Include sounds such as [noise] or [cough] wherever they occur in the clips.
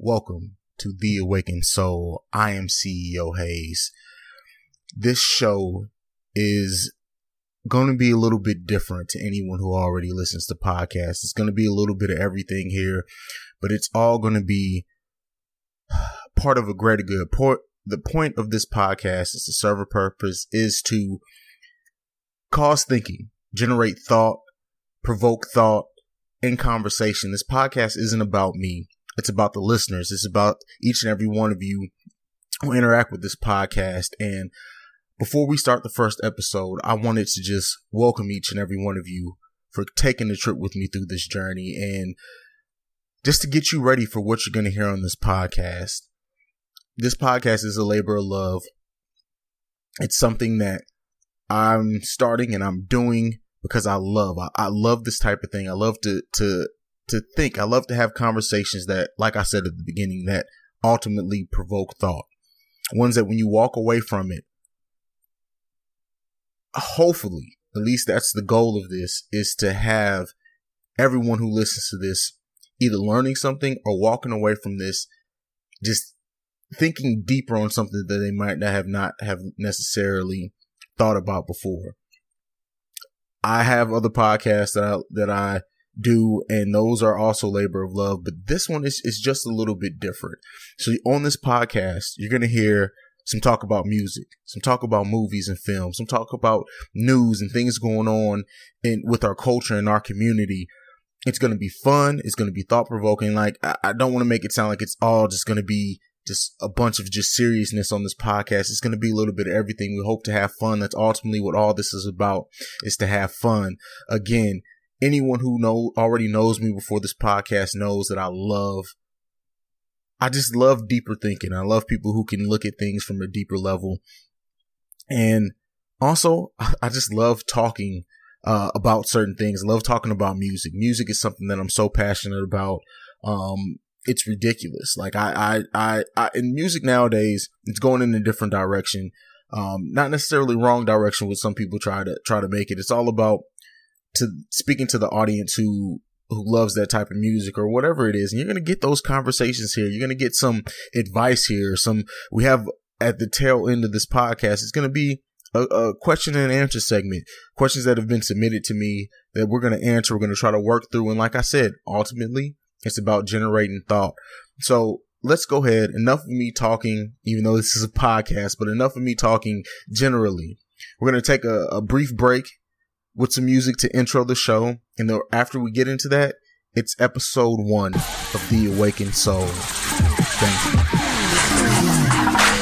Welcome to The Awakened Soul. I am CEO Haize. This show is going to be a little bit different to anyone who already listens to podcasts. It's going to be a little bit of everything here, but it's all going to be part of a greater good. The point of this podcast is to serve a purpose is to cause thinking, generate thought, provoke thought, and conversation. This podcast isn't about me. It's about the listeners. It's about each and every one of you who interact with this podcast. And before we start the first episode, I wanted to just welcome each and every one of you for taking the trip with me through this journey and just to get you ready for what you're going to hear on this podcast. This podcast is a labor of love. It's something that I'm starting and I'm doing because I love. I, I love this type of thing. I love to to to think. I love to have conversations that, like I said at the beginning, that ultimately provoke thought. Ones that when you walk away from it, hopefully, at least that's the goal of this, is to have everyone who listens to this either learning something or walking away from this just thinking deeper on something that they might not have not have necessarily thought about before. I have other podcasts that I that I do, and those are also labor of love. But this one is, is just a little bit different. So on this podcast, you're going to hear some talk about music, some talk about movies and films, some talk about news and things going on in with our culture and our community. It's going to be fun. It's going to be thought provoking. Like I, I don't want to make it sound like it's all just going to be just a bunch of just seriousness on this podcast. It's going to be a little bit of everything. We hope to have fun. That's ultimately what all this is about is to have fun. Again, anyone who know already knows me before this podcast knows that I love I just love deeper thinking. I love people who can look at things from a deeper level. And also, I just love talking uh, about certain things. I love talking about music. Music is something that I'm so passionate about. Um, it's ridiculous. Like I, I, I, I, in music nowadays, it's going in a different direction. Um, not necessarily wrong direction, what some people try to try to make it. It's all about to speaking to the audience who who loves that type of music or whatever it is. And you're going to get those conversations here. You're going to get some advice here. Some we have at the tail end of this podcast. It's going to be a, a, question and answer segment, questions that have been submitted to me that we're going to answer. We're going to try to work through. And like I said, ultimately it's about generating thought. So let's go ahead. Enough of me talking, even though this is a podcast, but enough of me talking generally. We're going to take a, a brief break with some music to intro the show. And after we get into that, it's episode one of The Awakened Soul. Thank you.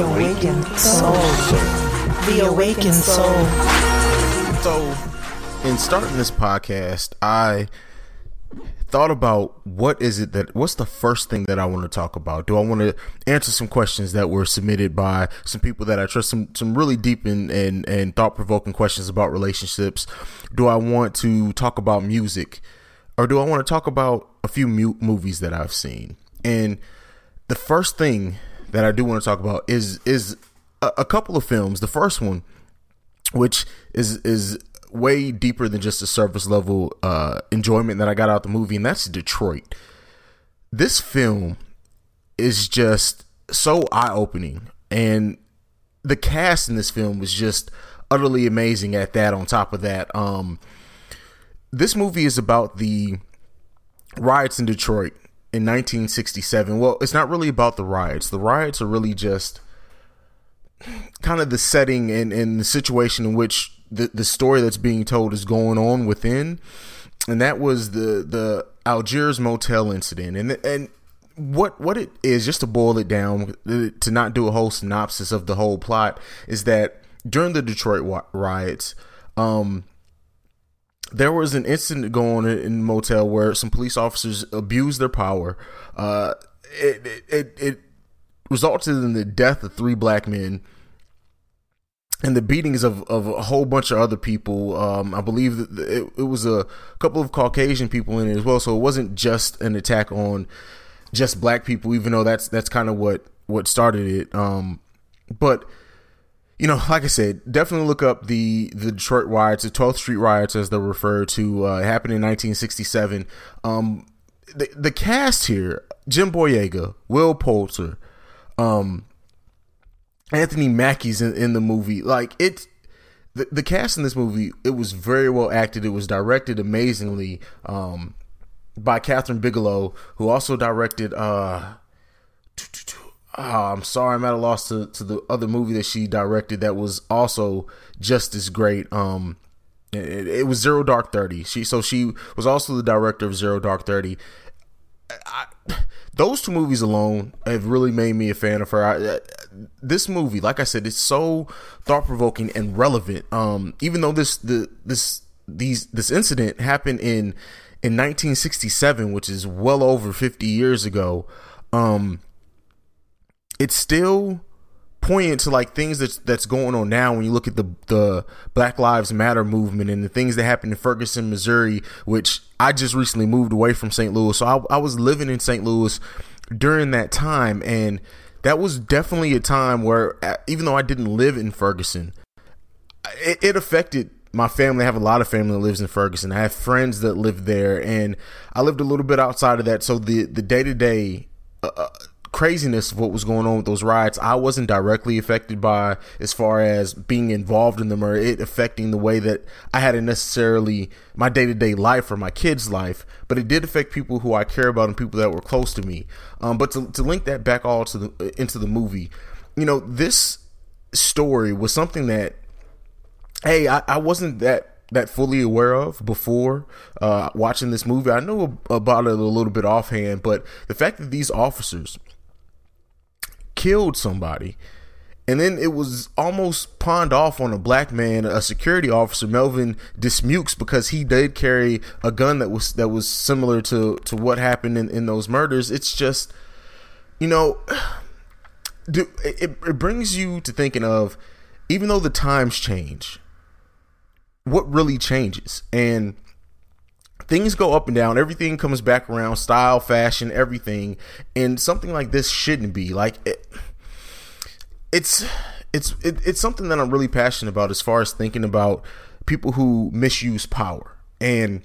Awakened soul. The awakened soul. So, in starting this podcast, I thought about what is it that what's the first thing that I want to talk about? Do I want to answer some questions that were submitted by some people that I trust some some really deep and and, and thought provoking questions about relationships? Do I want to talk about music? Or do I want to talk about a few mu- movies that I've seen? And the first thing that I do want to talk about is is a, a couple of films. The first one, which is is way deeper than just a surface level uh, enjoyment that I got out the movie, and that's Detroit. This film is just so eye opening, and the cast in this film was just utterly amazing. At that, on top of that, um, this movie is about the riots in Detroit in 1967. Well, it's not really about the riots. The riots are really just kind of the setting and, and the situation in which the, the story that's being told is going on within. And that was the, the Algiers motel incident. And, and what, what it is, just to boil it down, to not do a whole synopsis of the whole plot, is that during the Detroit riots, um, there was an incident going on in motel where some police officers abused their power. Uh, it, it, it resulted in the death of three black men and the beatings of, of a whole bunch of other people. Um, I believe that it, it, was a couple of Caucasian people in it as well. So it wasn't just an attack on just black people, even though that's that's kind of what what started it. Um, but you know, like I said, definitely look up the the Detroit riots, the 12th Street riots, as they're referred to. Uh, happened in 1967. Um, the the cast here: John Boyega, Will Poulter, um, Anthony Mackie's in, in the movie. Like it, the, the cast in this movie, it was very well acted. It was directed amazingly um, by Kathryn Bigelow, who also directed. Uh, oh, I'm sorry, I'm at a loss to, to the other movie that she directed that was also just as great. Um, it, it was Zero Dark Thirty. She so she was also the director of Zero Dark Thirty. I, those two movies alone have really made me a fan of her. I, this movie, like I said, it's so thought provoking and relevant. Um, even though this the this these this incident happened in in 1967, which is well over 50 years ago. Um, it's still poignant to like things that's that's going on now when you look at the the Black Lives Matter movement and the things that happened in Ferguson, Missouri, which I just recently moved away from St. Louis. So I, I was living in St. Louis during that time and that was definitely a time where uh, even though I didn't live in Ferguson, it, it affected my family. I have a lot of family that lives in Ferguson. I have friends that live there, and I lived a little bit outside of that. So the the day to day craziness of what was going on with those riots, I wasn't directly affected by as far as being involved in them or it affecting the way that I hadn't necessarily my day to day life or my kids' life, but it did affect people who I care about and people that were close to me. Um, but to, to link that back all to the into the movie, you know, this story was something that, hey, I, I wasn't that that fully aware of before uh, watching this movie. I know about it a little bit offhand, but the fact that these officers killed somebody. And then it was almost pawned off on a black man, a security officer, Melvin Dismukes, because he did carry a gun that was that was similar to to what happened in, in those murders. It's just, you know, [sighs] it, it brings you to thinking of, even though the times change, what really changes? And things go up and down. Everything comes back around, style, fashion, everything. And something like this shouldn't be like it, it's it's it, it's something that I'm really passionate about as far as thinking about people who misuse power. And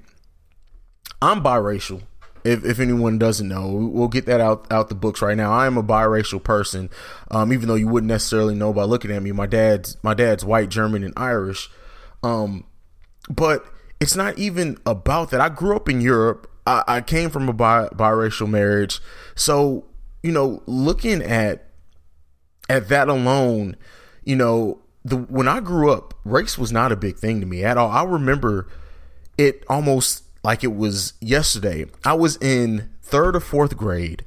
I'm biracial. If, if anyone doesn't know, we'll get that out out the books right now. I am a biracial person, um, even though you wouldn't necessarily know by looking at me. My dad's my dad's white, German, and Irish. Um, but it's not even about that. I grew up in Europe. I, I came from a bi- biracial marriage. So, you know, looking at at that alone, you know, the when I grew up, race was not a big thing to me at all. I remember it almost like it was yesterday. I was in third or fourth grade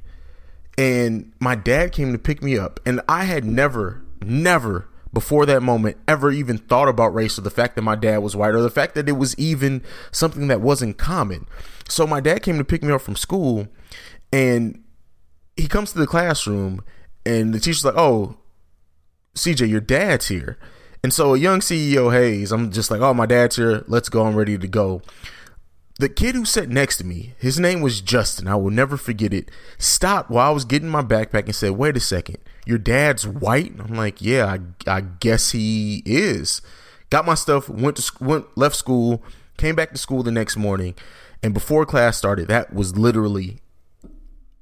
and my dad came to pick me up and I had never, never before that moment ever even thought about race or the fact that my dad was white or the fact that it was even something that wasn't common. So my dad came to pick me up from school and he comes to the classroom and the teacher's like, "Oh, CJ, your dad's here." And so a young CEO Haize, I'm just like, "Oh, my dad's here. Let's go. I'm ready to go." The kid who sat next to me, his name was Justin. I will never forget it. Stopped while I was getting my backpack and said, "Wait a second your dad's white? I'm like, yeah, I, I guess he is. Got my stuff, went to went left school, came back to school the next morning, and before class started, that was literally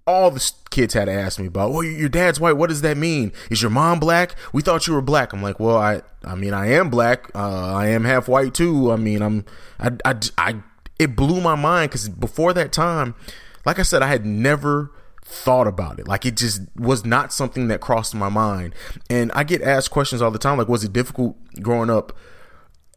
all the kids had to ask me about. Well, your dad's white. What does that mean? Is your mom black? We thought you were black. I'm like, well, I, I mean, I am black. Uh, I am half white too. I mean, I'm, I, I, I it blew my mind because before that time, like I said, I had never thought about it. Like it just was not something that crossed my mind. And I get asked questions all the time like was it difficult growing up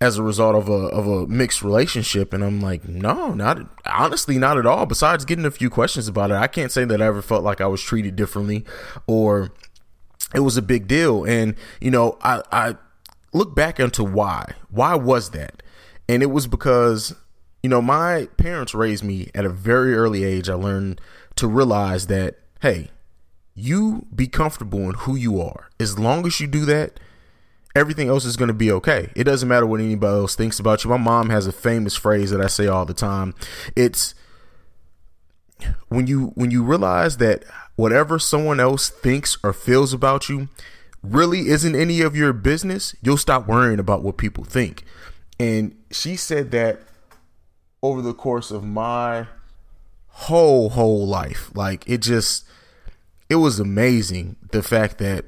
as a result of a of a mixed relationship and I'm like no not honestly not at all besides getting a few questions about it I can't say that I ever felt like I was treated differently or it was a big deal and you know I I look back into why why was that and it was because you know my parents raised me at a very early age I learned to realize that hey you be comfortable in who you are as long as you do that everything else is going to be okay. It doesn't matter what anybody else thinks about you. My mom has a famous phrase that I say all the time. It's when you when you realize that whatever someone else thinks or feels about you really isn't any of your business, you'll stop worrying about what people think. And she said that over the course of my whole whole life. Like it just it was amazing the fact that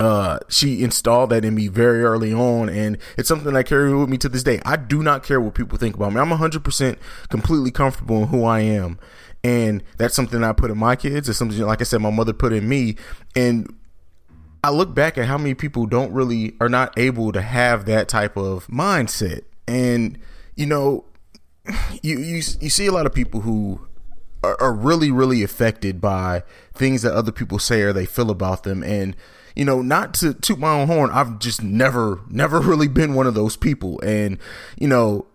uh, she installed that in me very early on, and it's something I carry with me to this day. I do not care what people think about me. I'm 100% completely comfortable in who I am, and that's something I put in my kids. It's something, like I said, my mother put in me, and I look back at how many people don't really are not able to have that type of mindset, and you know, you you you see a lot of people who are, are really really affected by things that other people say or they feel about them, and you know, not to toot my own horn, I've just never, never [laughs] really been one of those people. And, you know,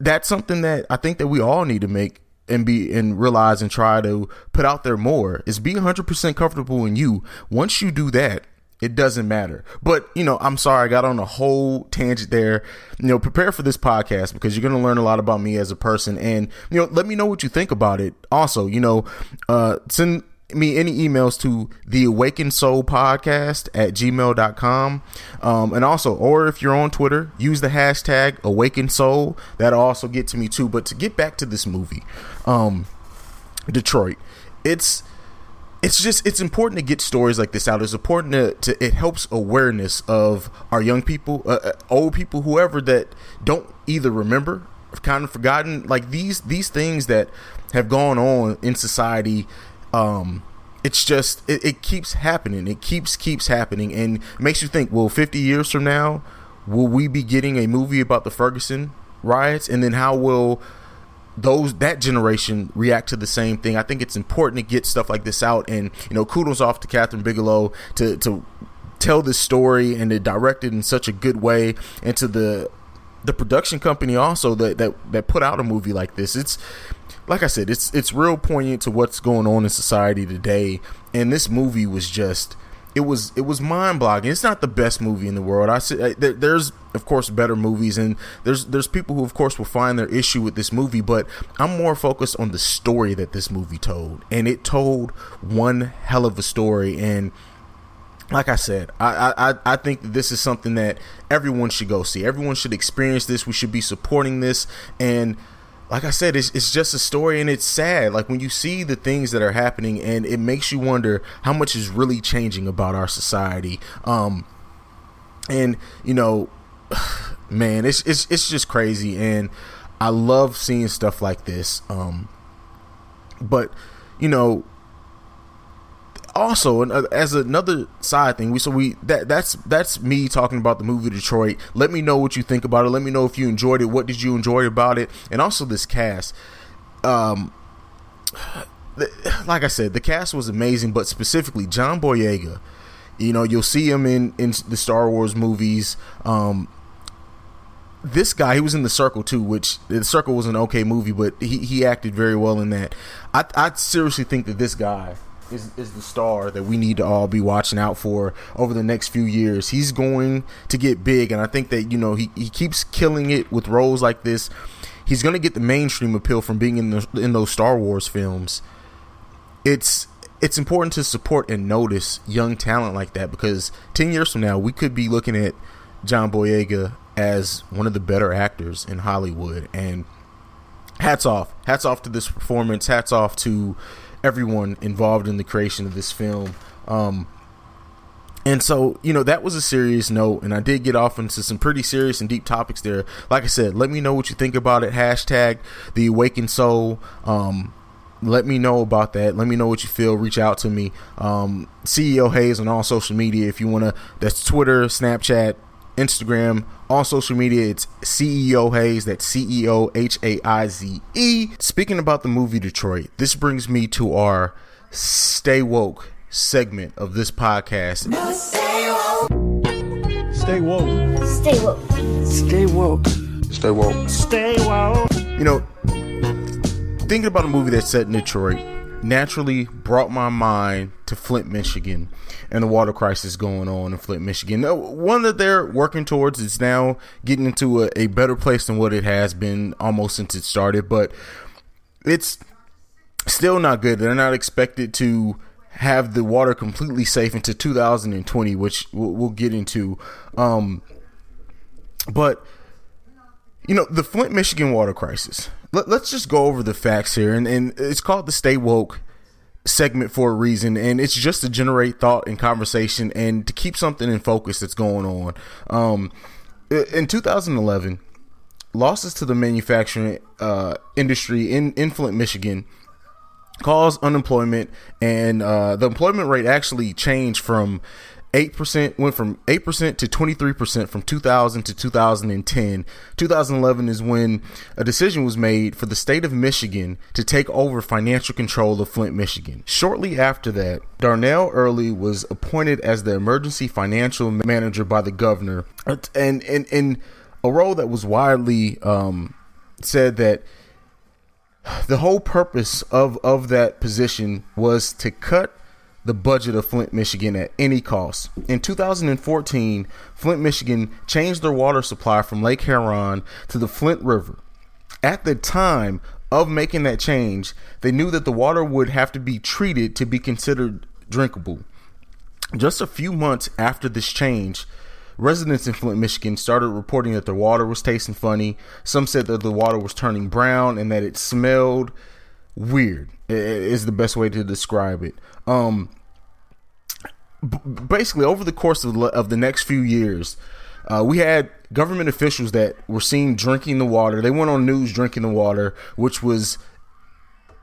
that's something that I think that we all need to make and be and realize and try to put out there more is be 100% comfortable in you. Once you do that, it doesn't matter. But, you know, I'm sorry, I got on a whole tangent there. You know, prepare for this podcast because you're going to learn a lot about me as a person. And, you know, let me know what you think about it. Also, you know, uh, send me any emails to the awakened soul podcast at gmail.com um, and also or if you're on twitter use the hashtag awakened soul that'll also get to me too but to get back to this movie um, detroit it's it's just it's important to get stories like this out it's important to, to it helps awareness of our young people uh, uh old people whoever that don't either remember kind of forgotten like these these things that have gone on in society um, it's just it, it, keeps happening. It keeps keeps happening, and makes you think. Well, fifty years from now, will we be getting a movie about the Ferguson riots? And then how will those that generation react to the same thing? I think it's important to get stuff like this out. And you know, kudos off to Kathryn Bigelow to to tell this story and to direct it in such a good way, and to the the production company also that that that put out a movie like this. It's like I said, it's it's real poignant to what's going on in society today. And this movie was just it was it was mind blowing. It's not the best movie in the world. I said there's of course better movies, and there's there's people who of course will find their issue with this movie, but I'm more focused on the story that this movie told, and it told one hell of a story. And like I said, I I I think this is something that everyone should go see. Everyone should experience this. We should be supporting this and like I said, it's, it's just a story and it's sad. Like when you see the things that are happening and it makes you wonder how much is really changing about our society. Um, and you know, [sighs] man, it's, it's, it's just crazy. And I love seeing stuff like this. Um, but you know, also uh, as another side thing we so we that that's that's me talking about the movie detroit. Let me know what you think about it. Let me know if you enjoyed it. What did you enjoy about it? And also this cast. Um like i said the cast was amazing but specifically john boyega. You know you'll see him in in the star wars movies. Um this guy, he was in the Circle too, which the Circle was an okay movie, but he, he acted very well in that. I I seriously think that this guy is, is the star that we need to all be watching out for over the next few years. He's going to get big, and I think that you know he, he keeps killing it with roles like this. He's going to get the mainstream appeal from being in the, in those Star Wars films. It's it's important to support and notice young talent like that because ten years from now we could be looking at John Boyega as one of the better actors in Hollywood. And hats off, hats off to this performance. Hats off to everyone involved in the creation of this film. Um, and so, you know, that was a serious note, and I did get off into some pretty serious and deep topics there. Like I said, let me know what you think about it. Hashtag the awakened soul. Um, let me know about that. Let me know what you feel. Reach out to me. Um, CEO Haize, on all social media if you want to. That's Twitter, Snapchat, Instagram, on social media. It's CEO Haize. That's C E O H A I Z E. Speaking about the movie Detroit, this brings me to our Stay Woke segment of this podcast. Stay woke. Stay woke. Stay woke. Stay woke. Stay woke. You know, thinking about a movie that's set in Detroit naturally brought my mind to Flint, Michigan, and the water crisis going on in Flint, Michigan. One that they're working towards is now getting into a, a better place than what it has been almost since it started, but it's still not good. They're not expected to have the water completely safe into 2020, which we'll, we'll get into. Um, but you know, the Flint, Michigan water crisis. Let, us just go over the facts here, and, and it's called the Stay Woke segment for a reason, and it's just to generate thought and conversation and to keep something in focus that's going on. Um, in 2011, losses to the manufacturing uh, industry in, in Flint, Michigan caused unemployment, and uh, the employment rate actually changed from eight percent went from eight percent to twenty three percent from two thousand to two thousand and ten. Two thousand eleven is when a decision was made for the state of Michigan to take over financial control of Flint, Michigan. Shortly after that, Darnell Earley was appointed as the emergency financial manager by the governor, and in in a role that was widely um, said that the whole purpose of of that position was to cut the budget of Flint, Michigan at any cost. In 2014, Flint, Michigan changed their water supply from Lake Huron to the Flint River. At the time of making that change, they knew that the water would have to be treated to be considered drinkable. Just a few months after this change, residents in Flint, Michigan started reporting that their water was tasting funny. Some said that the water was turning brown and that it smelled weird is the best way to describe it. Um, basically, over the course of, the- of the next few years, uh, we had government officials that were seen drinking the water. They went on news drinking the water, which was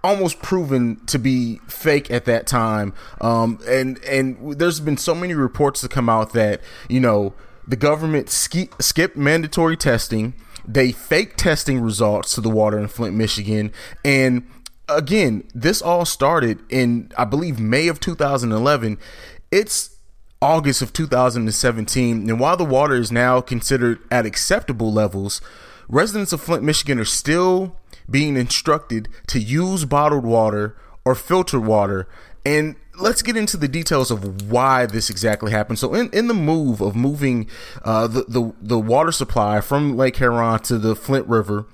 almost proven to be fake at that time. Um, and and there's been so many reports to come out that you know the government ski- skipped mandatory testing. They fake testing results to the water in Flint, Michigan, and again, this all started in I believe May of 2011. It's August of 2017, and while the water is now considered at acceptable levels, residents of Flint, Michigan are still being instructed to use bottled water or filtered water. And let's get into the details of why this exactly happened. So, in, in the move of moving uh, the, the the water supply from Lake Huron to the Flint River,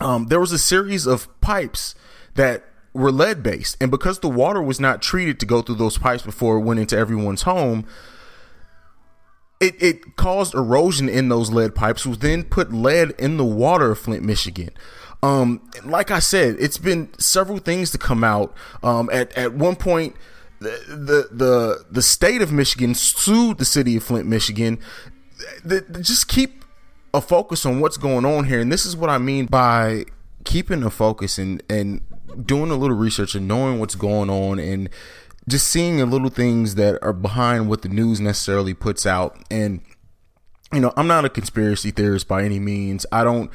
um, there was a series of pipes that were lead based, and because the water was not treated to go through those pipes before it went into everyone's home, it, it caused erosion in those lead pipes, which then put lead in the water of Flint, Michigan. Um, like I said, it's been several things to come out. Um, at at one point, the, the the the state of Michigan sued the city of Flint, Michigan. The, the- just keep a focus on what's going on here, and this is what I mean by keeping a focus and and doing a little research and knowing what's going on and just seeing the little things that are behind what the news necessarily puts out and you know, I'm not a conspiracy theorist by any means. I don't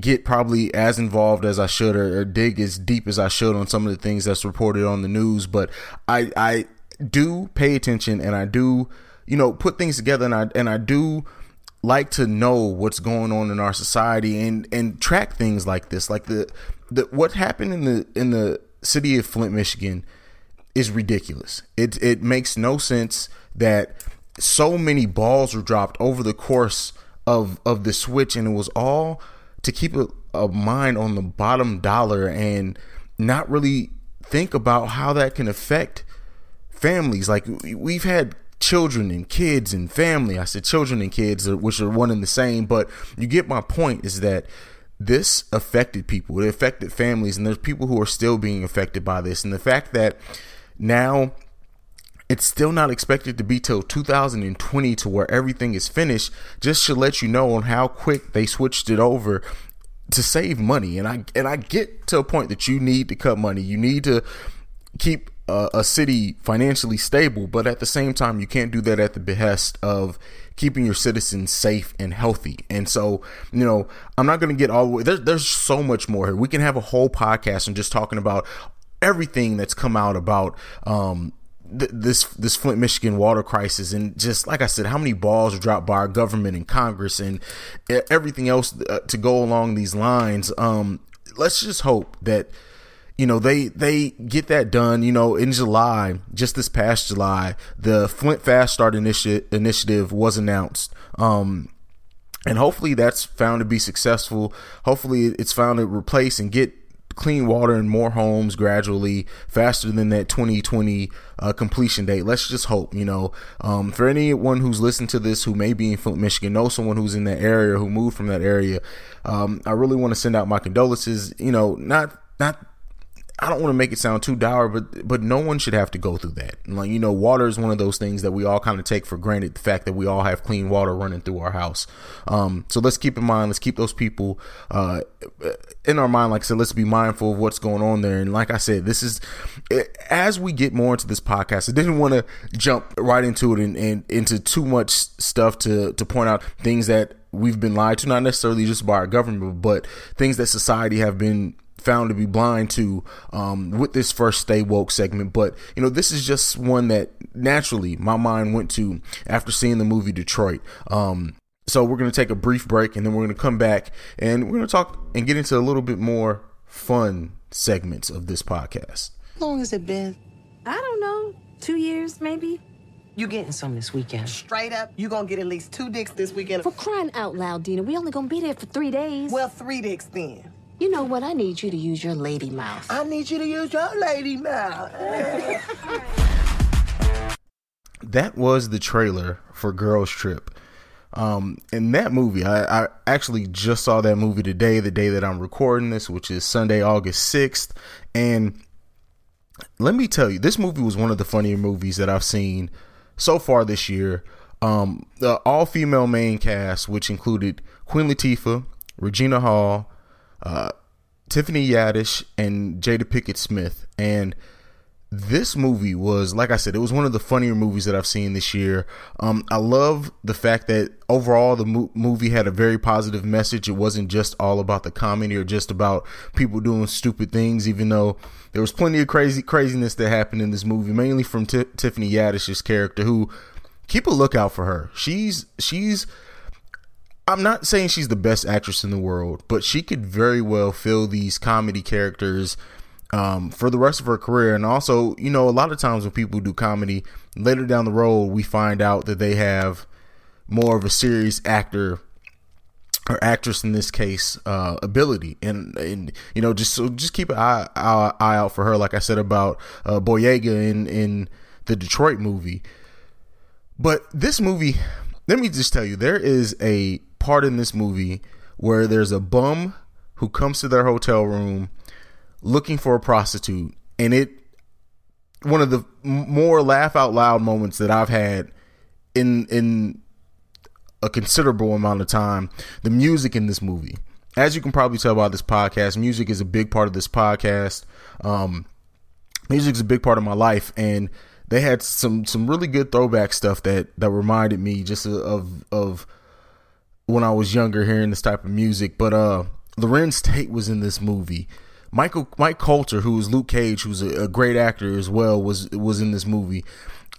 get probably as involved as I should or, or dig as deep as I should on some of the things that's reported on the news, but I I do pay attention and I do, you know, put things together and I and I do like to know what's going on in our society and and track things like this like the the what happened in the in the city of Flint Michigan is ridiculous. It it makes no sense that so many balls were dropped over the course of of the switch, and it was all to keep a, a mind on the bottom dollar and not really think about how that can affect families. Like we've had children and kids and family. I said children and kids, which are one and the same, but you get my point. Is that this affected people? It affected families, and there's people who are still being affected by this. And the fact that now it's still not expected to be till 2020 to where everything is finished just should let you know on how quick they switched it over to save money. And I and I get to a point that you need to cut money. You need to keep a, city financially stable, but at the same time, you can't do that at the behest of keeping your citizens safe and healthy. And so, you know, I'm not going to get all the way. There's there's so much more here. We can have a whole podcast and just talking about everything that's come out about um, this this Flint, Michigan water crisis, and just like I said, how many balls are dropped by our government and Congress and everything else uh, to go along these lines. Um, let's just hope that you know they they get that done. You know, in July, just this past July, the Flint Fast Start initi- initiative was announced. Um, and hopefully that's found to be successful. Hopefully it's found to replace and get clean water in more homes gradually faster than that 2020 uh, completion date. Let's just hope, you know, um, for anyone who's listened to this who may be in Flint, Michigan, know someone who's in that area who moved from that area. Um, I really want to send out my condolences. You know, not not I don't want to make it sound too dour, but but no one should have to go through that. Like you know, water is one of those things that we all kind of take for granted. The fact that we all have clean water running through our house. Um, so let's keep in mind. Let's keep those people uh, in our mind. Like I said, let's be mindful of what's going on there. And like I said, this is as we get more into this podcast. I didn't want to jump right into it and, and into too much stuff to to point out things that we've been lied to, not necessarily just by our government, but things that society have been found to be blind to um, with this first Stay Woke segment. But, you know, this is just one that naturally my mind went to after seeing the movie Detroit. Um, so we're going to take a brief break and then we're going to come back and we're going to talk and get into a little bit more fun segments of this podcast. How long has it been? I don't know. Two years, maybe. You getting some this weekend? Straight up, you gonna get at least two dicks this weekend. For crying out loud, Dina, we only gonna be there for three days. Well, three dicks then. You know what? I need you to use your lady mouth. I need you to use your lady mouth. that was the trailer for Girls Trip. Um, in that movie, I, I, actually just saw that movie today, the day that I'm recording this, which is Sunday, August 6th. And let me tell you, this movie was one of the funnier movies that I've seen so far this year. Um, the all female main cast, which included Queen Latifah, Regina Hall, uh, Tiffany Haddish and Jada Pinkett Smith. And this movie was, like I said, it was one of the funnier movies that I've seen this year. Um, I love the fact that overall the mo- movie had a very positive message. It wasn't just all about the comedy or just about people doing stupid things, even though there was plenty of crazy craziness that happened in this movie, mainly from T- Tiffany Haddish's character, who keep a lookout for her. She's she's I'm not saying she's the best actress in the world, but she could very well fill these comedy characters um, for the rest of her career. And also, you know, a lot of times when people do comedy, later down the road, we find out that they have more of a serious actor or actress in this case uh, ability and and you know just so just keep an eye, eye, eye out for her like i said about uh, boyega in in the detroit movie but this movie let me just tell you there is a part in this movie where there's a bum who comes to their hotel room looking for a prostitute, and it one of the more laugh out loud moments that I've had in in a considerable amount of time. The music in this movie, as you can probably tell by this podcast, music is a big part of this podcast. Um, music is a big part of my life, and they had some some really good throwback stuff that that reminded me just of of when I was younger hearing this type of music. But uh Larenz Tate was in this movie. Michael Mike Colter, who was Luke Cage, who's a, a great actor as well, was was in this movie.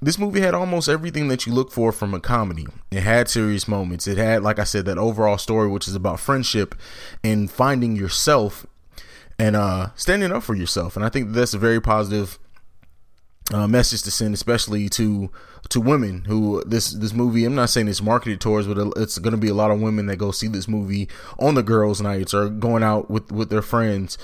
This movie had almost everything that you look for from a comedy. It had serious moments. It had, like I said, that overall story, which is about friendship and finding yourself and uh, standing up for yourself. And I think that's a very positive uh, message to send, especially to to women who this this movie. I'm not saying it's marketed towards, but it's going to be a lot of women that go see this movie on the girls' nights or going out with with their friends.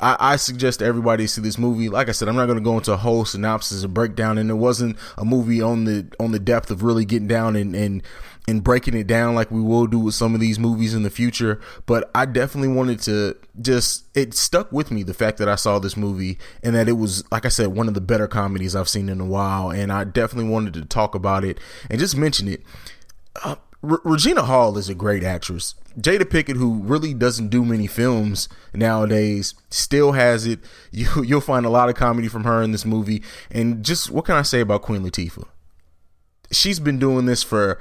I, I suggest everybody see this movie. Like I said, I'm not going to go into a whole synopsis and breakdown, and it wasn't a movie on the on the depth of really getting down and and and breaking it down like we will do with some of these movies in the future. But I definitely wanted to just, it stuck with me the fact that I saw this movie and that it was, like I said, one of the better comedies I've seen in a while. And I definitely wanted to talk about it and just mention it. Uh, Regina Hall is a great actress. Jada Pinkett, who really doesn't do many films nowadays, still has it. [laughs] You, you'll find a lot of comedy from her in this movie. And just what can I say about Queen Latifah? She's been doing this for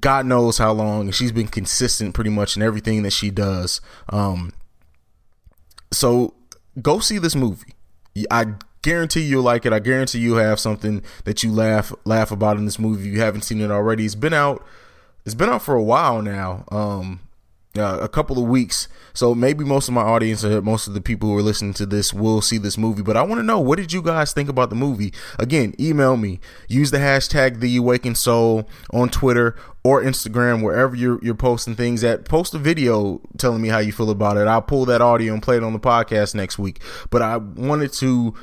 God knows how long, and she's been consistent pretty much in everything that she does. Um, so go see this movie. I guarantee you'll like it. I guarantee you'll have something that you laugh laugh about in this movie. If you haven't seen it already, it's been out it's been out for a while now. Um, uh, a couple of weeks. So maybe most of my audience, or most of the people who are listening to this, will see this movie. But I want to know what did you guys think about the movie? Again, email me. Use the hashtag The Awakened Soul on Twitter or Instagram, wherever you're you're posting things at. Post a video telling me how you feel about it. I'll pull that audio and play it on the podcast next week. But I wanted to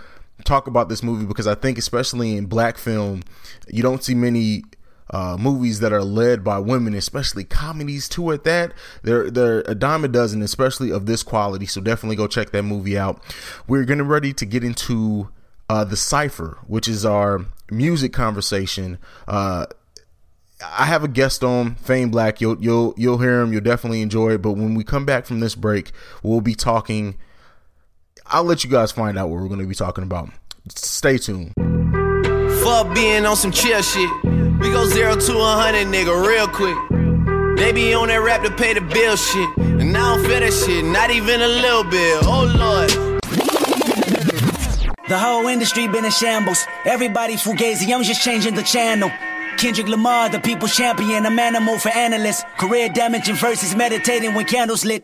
talk about this movie because I think, especially in black film, you don't see many uh, movies that are led by women, especially comedies too. At that, they're they're a dime a dozen, especially of this quality. So definitely go check that movie out. We're getting ready to get into uh, the cipher, which is our music conversation. Uh, I have a guest on Fame Black. You'll you'll you'll hear him. You'll definitely enjoy it. But when we come back from this break, we'll be talking. I'll let you guys find out what we're going to be talking about. Stay tuned. Fuck being on some chill shit. We go zero to a hundred, nigga, real quick. They be on that rap to pay the bill shit. And I don't feel that shit, not even a little bit. Oh lord. The whole industry been in shambles. Everybody fugazi, I'm just changing the channel. Kendrick Lamar, the people's champion, I'm animal for analysts. Career damaging versus meditating when candles lit.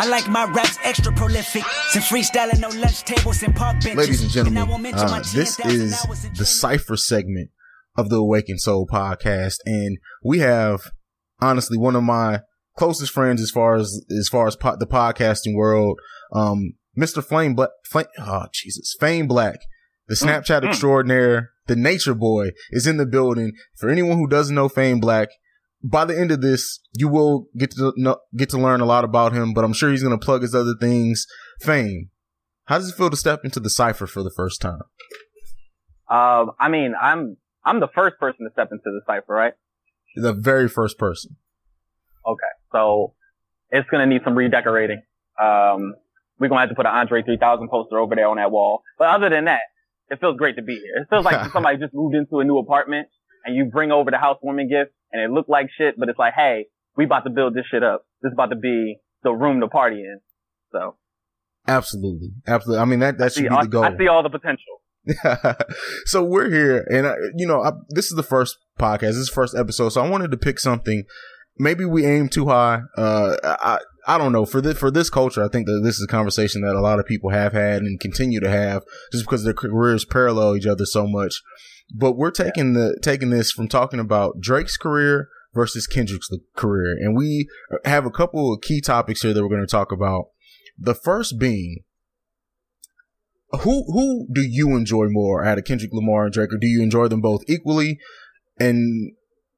I like my raps extra prolific. Some freestyling, no lunch tables and park benches. Ladies and gentlemen, uh, this is the Cypher segment of the Awakened Soul podcast. And we have honestly one of my closest friends as far as, as far as po- the podcasting world. Um, Mr. Flame Black, Flame, oh Jesus, Fame Black, the mm, Snapchat mm, extraordinaire, the nature boy is in the building. For anyone who doesn't know Fame Black, by the end of this, you will get to know, get to learn a lot about him, but I'm sure he's going to plug his other things. Fame, how does it feel to step into the cipher for the first time? Um, I mean, I'm I'm the first person to step into the cipher, right? The very first person. Okay, so it's gonna need some redecorating. Um, we're gonna have to put an Andre 3000 poster over there on that wall. But other than that, it feels great to be here. It feels like [laughs] somebody just moved into a new apartment and you bring over the housewarming gift and it looked like shit, but it's like, hey, we about to build this shit up. This is about to be the room to party in. So. Absolutely. Absolutely. I mean, that, that should be the goal. I see all the potential. [laughs] so we're here, and I, you know, I, this is the first podcast. This is the first episode, so I wanted to pick something. Maybe we aim too high. Uh, I I don't know for this for this culture. I think that this is a conversation that a lot of people have had and continue to have, just because their careers parallel each other so much. But we're taking the taking this from talking about Drake's career versus Kendrick's career, and we have a couple of key topics here that we're going to talk about. The first being who who do you enjoy more out of Kendrick Lamar and Drake, or do you enjoy them both equally? And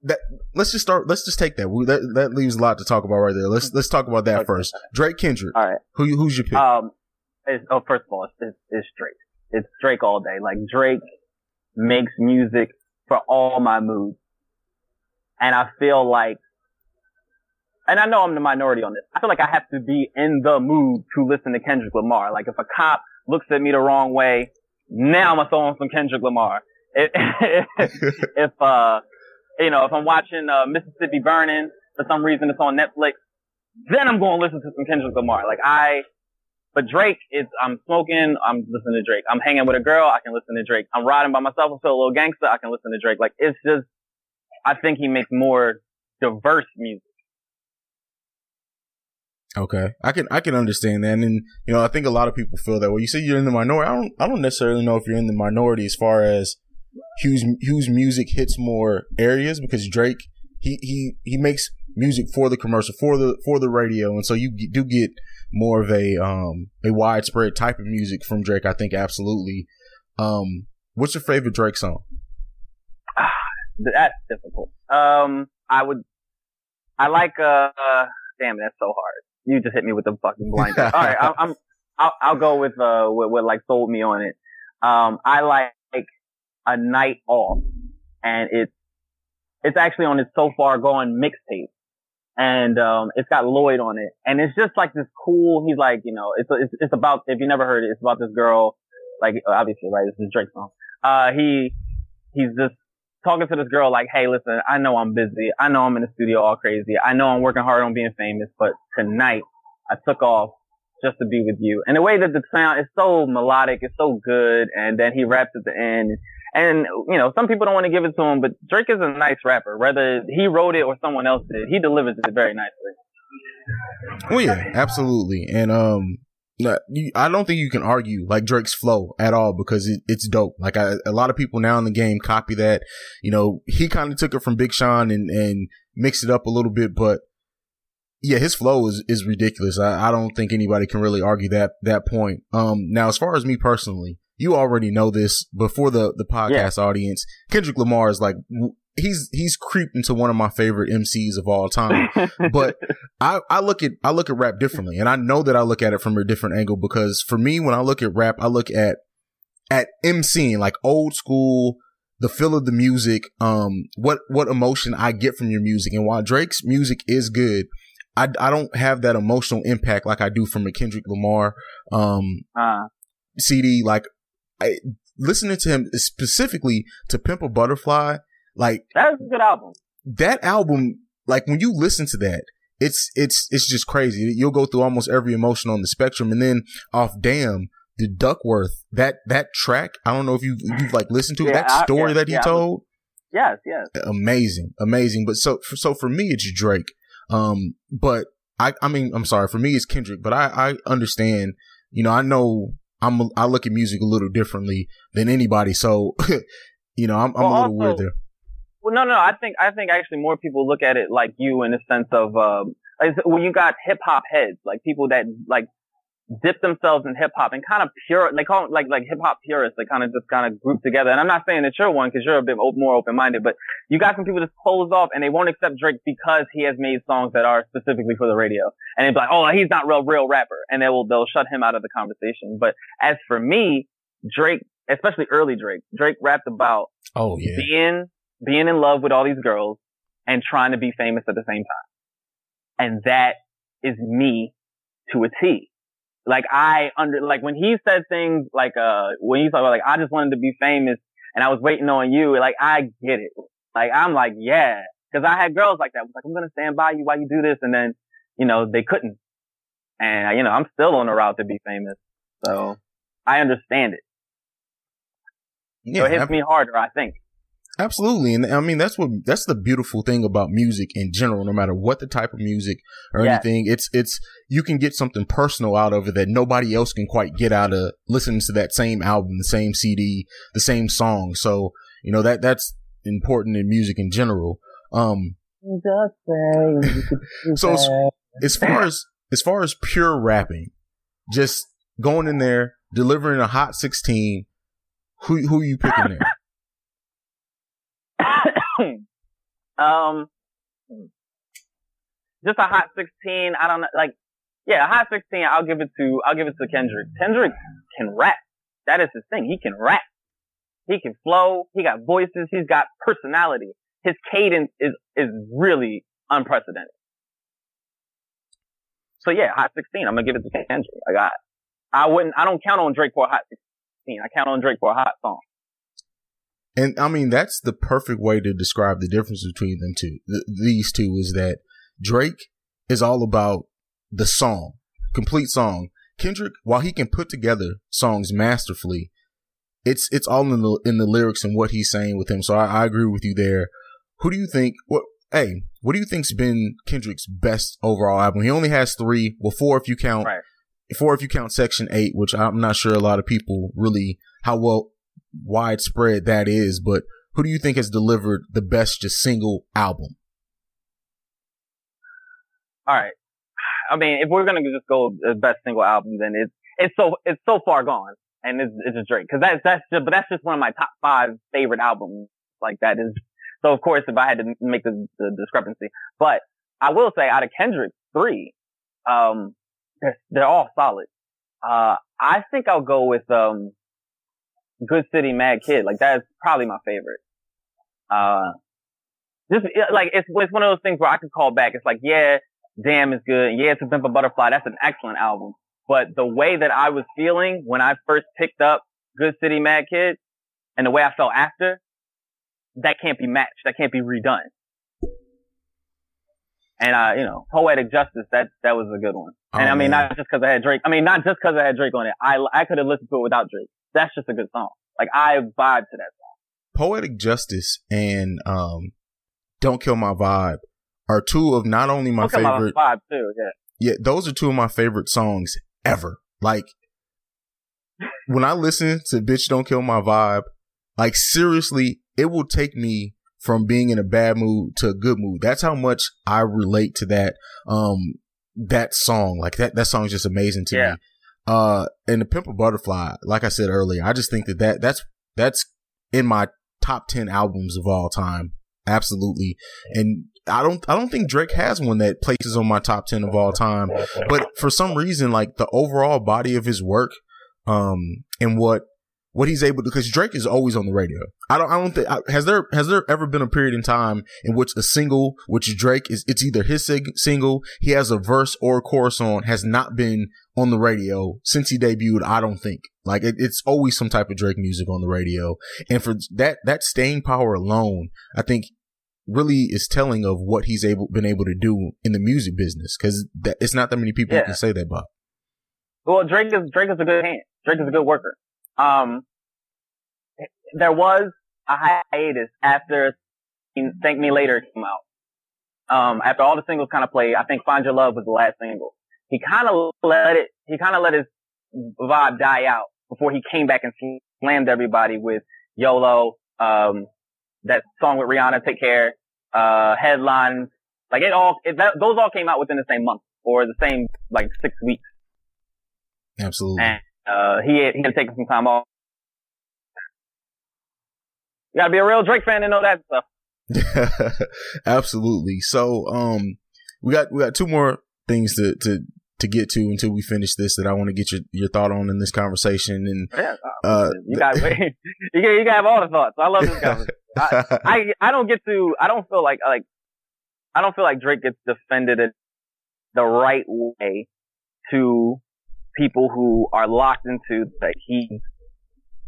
that let's just start. Let's just take that. That that leaves a lot to talk about right there. Let's let's talk about that okay. first. Drake Kendrick. All right. Who who's your pick? Um. oh, first of all, it's, it's, it's Drake. It's Drake all day. Like Drake makes music for all my moods, and I feel like and I know I'm the minority on this. I feel like I have to be in the mood to listen to Kendrick Lamar. Like if a cop looks at me the wrong way, now I'm gonna throw on some Kendrick Lamar. If, [laughs] if uh, you know, if I'm watching uh, Mississippi Burning for some reason it's on Netflix, then I'm going to listen to some Kendrick Lamar. Like I, but Drake is, I'm smoking, I'm listening to Drake. I'm hanging with a girl, I can listen to Drake. I'm riding by myself, I feel a little gangster, I can listen to Drake. Like it's just, I think he makes more diverse music. Okay, I can I can understand that, and you know I think a lot of people feel that way. You say you're in the minority. I don't I don't necessarily know if you're in the minority as far as whose whose music hits more areas because Drake he he he makes music for the commercial for the for the radio, and so you do get more of a um a widespread type of music from Drake. I think absolutely. Um, what's your favorite Drake song? That's difficult. Um, I would I like uh, uh damn that's so hard you just hit me with the fucking blind. All right, I, I'm, I'll, I'll go with uh what, what like sold me on it. Um, I like a night off, and it's It's actually on his So Far Gone mixtape. And, um, it's got Lloyd on it. And it's just like this cool, he's like, you know, it's, it's, it's about, if you never heard it, it's about this girl, like, obviously, right? This is Drake song. Uh, he, he's just talking to this girl like, Hey, listen, I know I'm busy. I know I'm in the studio all crazy. I know I'm working hard on being famous, but tonight I took off just to be with you. And the way that the sound is so melodic, it's so good. And then he raps at the end. And, you know, some people don't want to give it to him, but Drake is a nice rapper. Whether he wrote it or someone else did, he delivers it very nicely. Oh yeah, absolutely. And, um, I don't think you can argue like Drake's flow at all because it, it's dope. Like I, a lot of people now in the game copy that. You know, he kind of took it from Big Sean and, and mixed it up a little bit, but yeah, his flow is, is ridiculous. I, I don't think anybody can really argue that, that point. Um, now, as far as me personally, you already know this before the, the podcast yeah. audience. Kendrick Lamar is like, he's, he's creeped into one of my favorite MCs of all time. [laughs] but I, I look at, I look at rap differently and I know that I look at it from a different angle because for me, when I look at rap, I look at, at MCing, like old school, the feel of the music, um, what, what emotion I get from your music. And while Drake's music is good, I, I don't have that emotional impact like I do from a Kendrick Lamar um, uh. CD. Like I, listening to him specifically to Pimp a Butterfly, like that's a good album. That album, like when you listen to that, it's it's it's just crazy. You'll go through almost every emotion on the spectrum, and then off Damn, the Duckworth that that track. I don't know if you you've like listened to yeah, that story I, yeah, that he yeah, told. Yes, yes. Amazing, amazing. But so so for me, it's Drake. Um, but I, I mean, I'm sorry for me, it's Kendrick, but I, I understand, you know, I know I'm, I look at music a little differently than anybody. So, [laughs] you know, I'm, I'm well, a little also, weird there. Well, no, no, I think, I think actually more people look at it like you in the sense of, um, when you got hip hop heads, like people that like dip themselves in hip hop and kind of pure, they call it like, like hip hop purists. They kind of just kind of group together. And I'm not saying that you're one because you're a bit more open minded, but you got some people just close off and they won't accept Drake because he has made songs that are specifically for the radio. And they'd be like, oh, he's not real, real rapper. And they will, they'll shut him out of the conversation. But as for me, Drake, especially early Drake, Drake rapped about oh yeah being being in love with all these girls and trying to be famous at the same time. And that is me to a T. Like I under, like when he said things like, uh, when he's like, like, I just wanted to be famous and I was waiting on you, like I get it. Like I'm like, yeah. Cause I had girls like that. I was like, I'm going to stand by you while you do this. And then, you know, they couldn't. And, you know, I'm still on the route to be famous. So I understand it. Yeah, so it hits I'm, me harder, I think. Absolutely. And I mean, that's what, that's the beautiful thing about music in general, no matter what the type of music or anything. It's, it's, you can get something personal out of it that nobody else can quite get out of listening to that same album, the same CD, the same song. So, you know, that, that's important in music in general. Um, so as, as far as, as far as pure rapping, just going in there, delivering a hot 16, who, who are you picking there? [coughs] um, just a hot 16. I don't know, like, yeah, a hot 16. I'll give it to, I'll give it to Kendrick. Kendrick can rap. That is his thing. He can rap. He can flow. He got voices. He's got personality. His cadence is, is really unprecedented. So yeah, hot 16. I'm gonna give it to Kendrick. I got, I wouldn't, I don't count on Drake for a hot 16. I count on Drake for a hot song. And I mean, that's the perfect way to describe the difference between them two. Th- these two is that Drake is all about the song, complete song. Kendrick, while he can put together songs masterfully, it's it's all in the in the lyrics and what he's saying with him. So I, I agree with you there. Who do you think? What? Hey, what do you think's been Kendrick's best overall album? He only has three. Well, four if you count. Right. Four if you count Section Eight, which I'm not sure a lot of people really how well widespread that is, but who do you think has delivered the best just single album? All right. I mean, if we're gonna just go the best single album, then it's it's so it's so far gone, and it's it's just Drake because that's that's just, but that's just one of my top five favorite albums. Like that is so. Of course, if I had to make the, the discrepancy, but I will say out of Kendrick's three, um, they're they're all solid. Uh, I think I'll go with um Good City, Mad Kid. Like that's probably my favorite. Uh, just like it's it's one of those things where I could call back. It's like, yeah, Damn is good. Yeah, To Pimp a Butterfly. That's an excellent album. But the way that I was feeling when I first picked up Good City Mad Kid and the way I felt after, that can't be matched. That can't be redone. And uh, you know, Poetic Justice, that that was a good one. And oh, I mean, man. not just because I had Drake. I mean, not just because I had Drake on it. I I could have listened to it without Drake. That's just a good song. Like I vibe to that song. Poetic Justice and um, Don't Kill My Vibe are two of not only my Don't favorite. My vibe too. Yeah. Yeah, those are two of my favorite songs ever. Like when I listen to "Bitch Don't Kill My Vibe," like seriously, it will take me from being in a bad mood to a good mood. That's how much I relate to that um that song. Like that that song is just amazing to yeah. me. Uh and the Pimp a Butterfly, like I said earlier, I just think that, that that's that's in my top 10 albums of all time. Absolutely. And I don't I don't think Drake has one that places on my top 10 of all time. But for some reason like the overall body of his work um and what what he's able to because Drake is always on the radio. I don't I don't think has there has there ever been a period in time in which a single which Drake is it's either his sig- single he has a verse or a chorus on has not been on the radio since he debuted. I don't think like it, it's always some type of Drake music on the radio, and for that that staying power alone, I think really is telling of what he's able been able to do in the music business because it's not that many people yeah. can say that about. Well, Drake is Drake is a good hand. Drake is a good worker. Um, there was a hiatus after Thank Me Later came out. Um, after all the singles kind of played, I think Find Your Love was the last single. He kind of let it, he kind of let his vibe die out before he came back and slammed everybody with YOLO, um, that song with Rihanna, Take Care, uh, headlines. Like it all, it, that, those all came out within the same month or the same, like six weeks. Absolutely. And, uh, he had, he had taken some time off. You gotta be a real Drake fan to know that stuff. [laughs] Absolutely. So, um, we got, we got two more things to, to to get to until we finish this that I want to get your, your thought on in this conversation. And yeah, uh, [laughs] you got you got you got have all the thoughts. I love this [laughs] conversation. I, I, I don't get to I don't feel like like I don't feel like Drake gets defended in the right way to people who are locked into like he's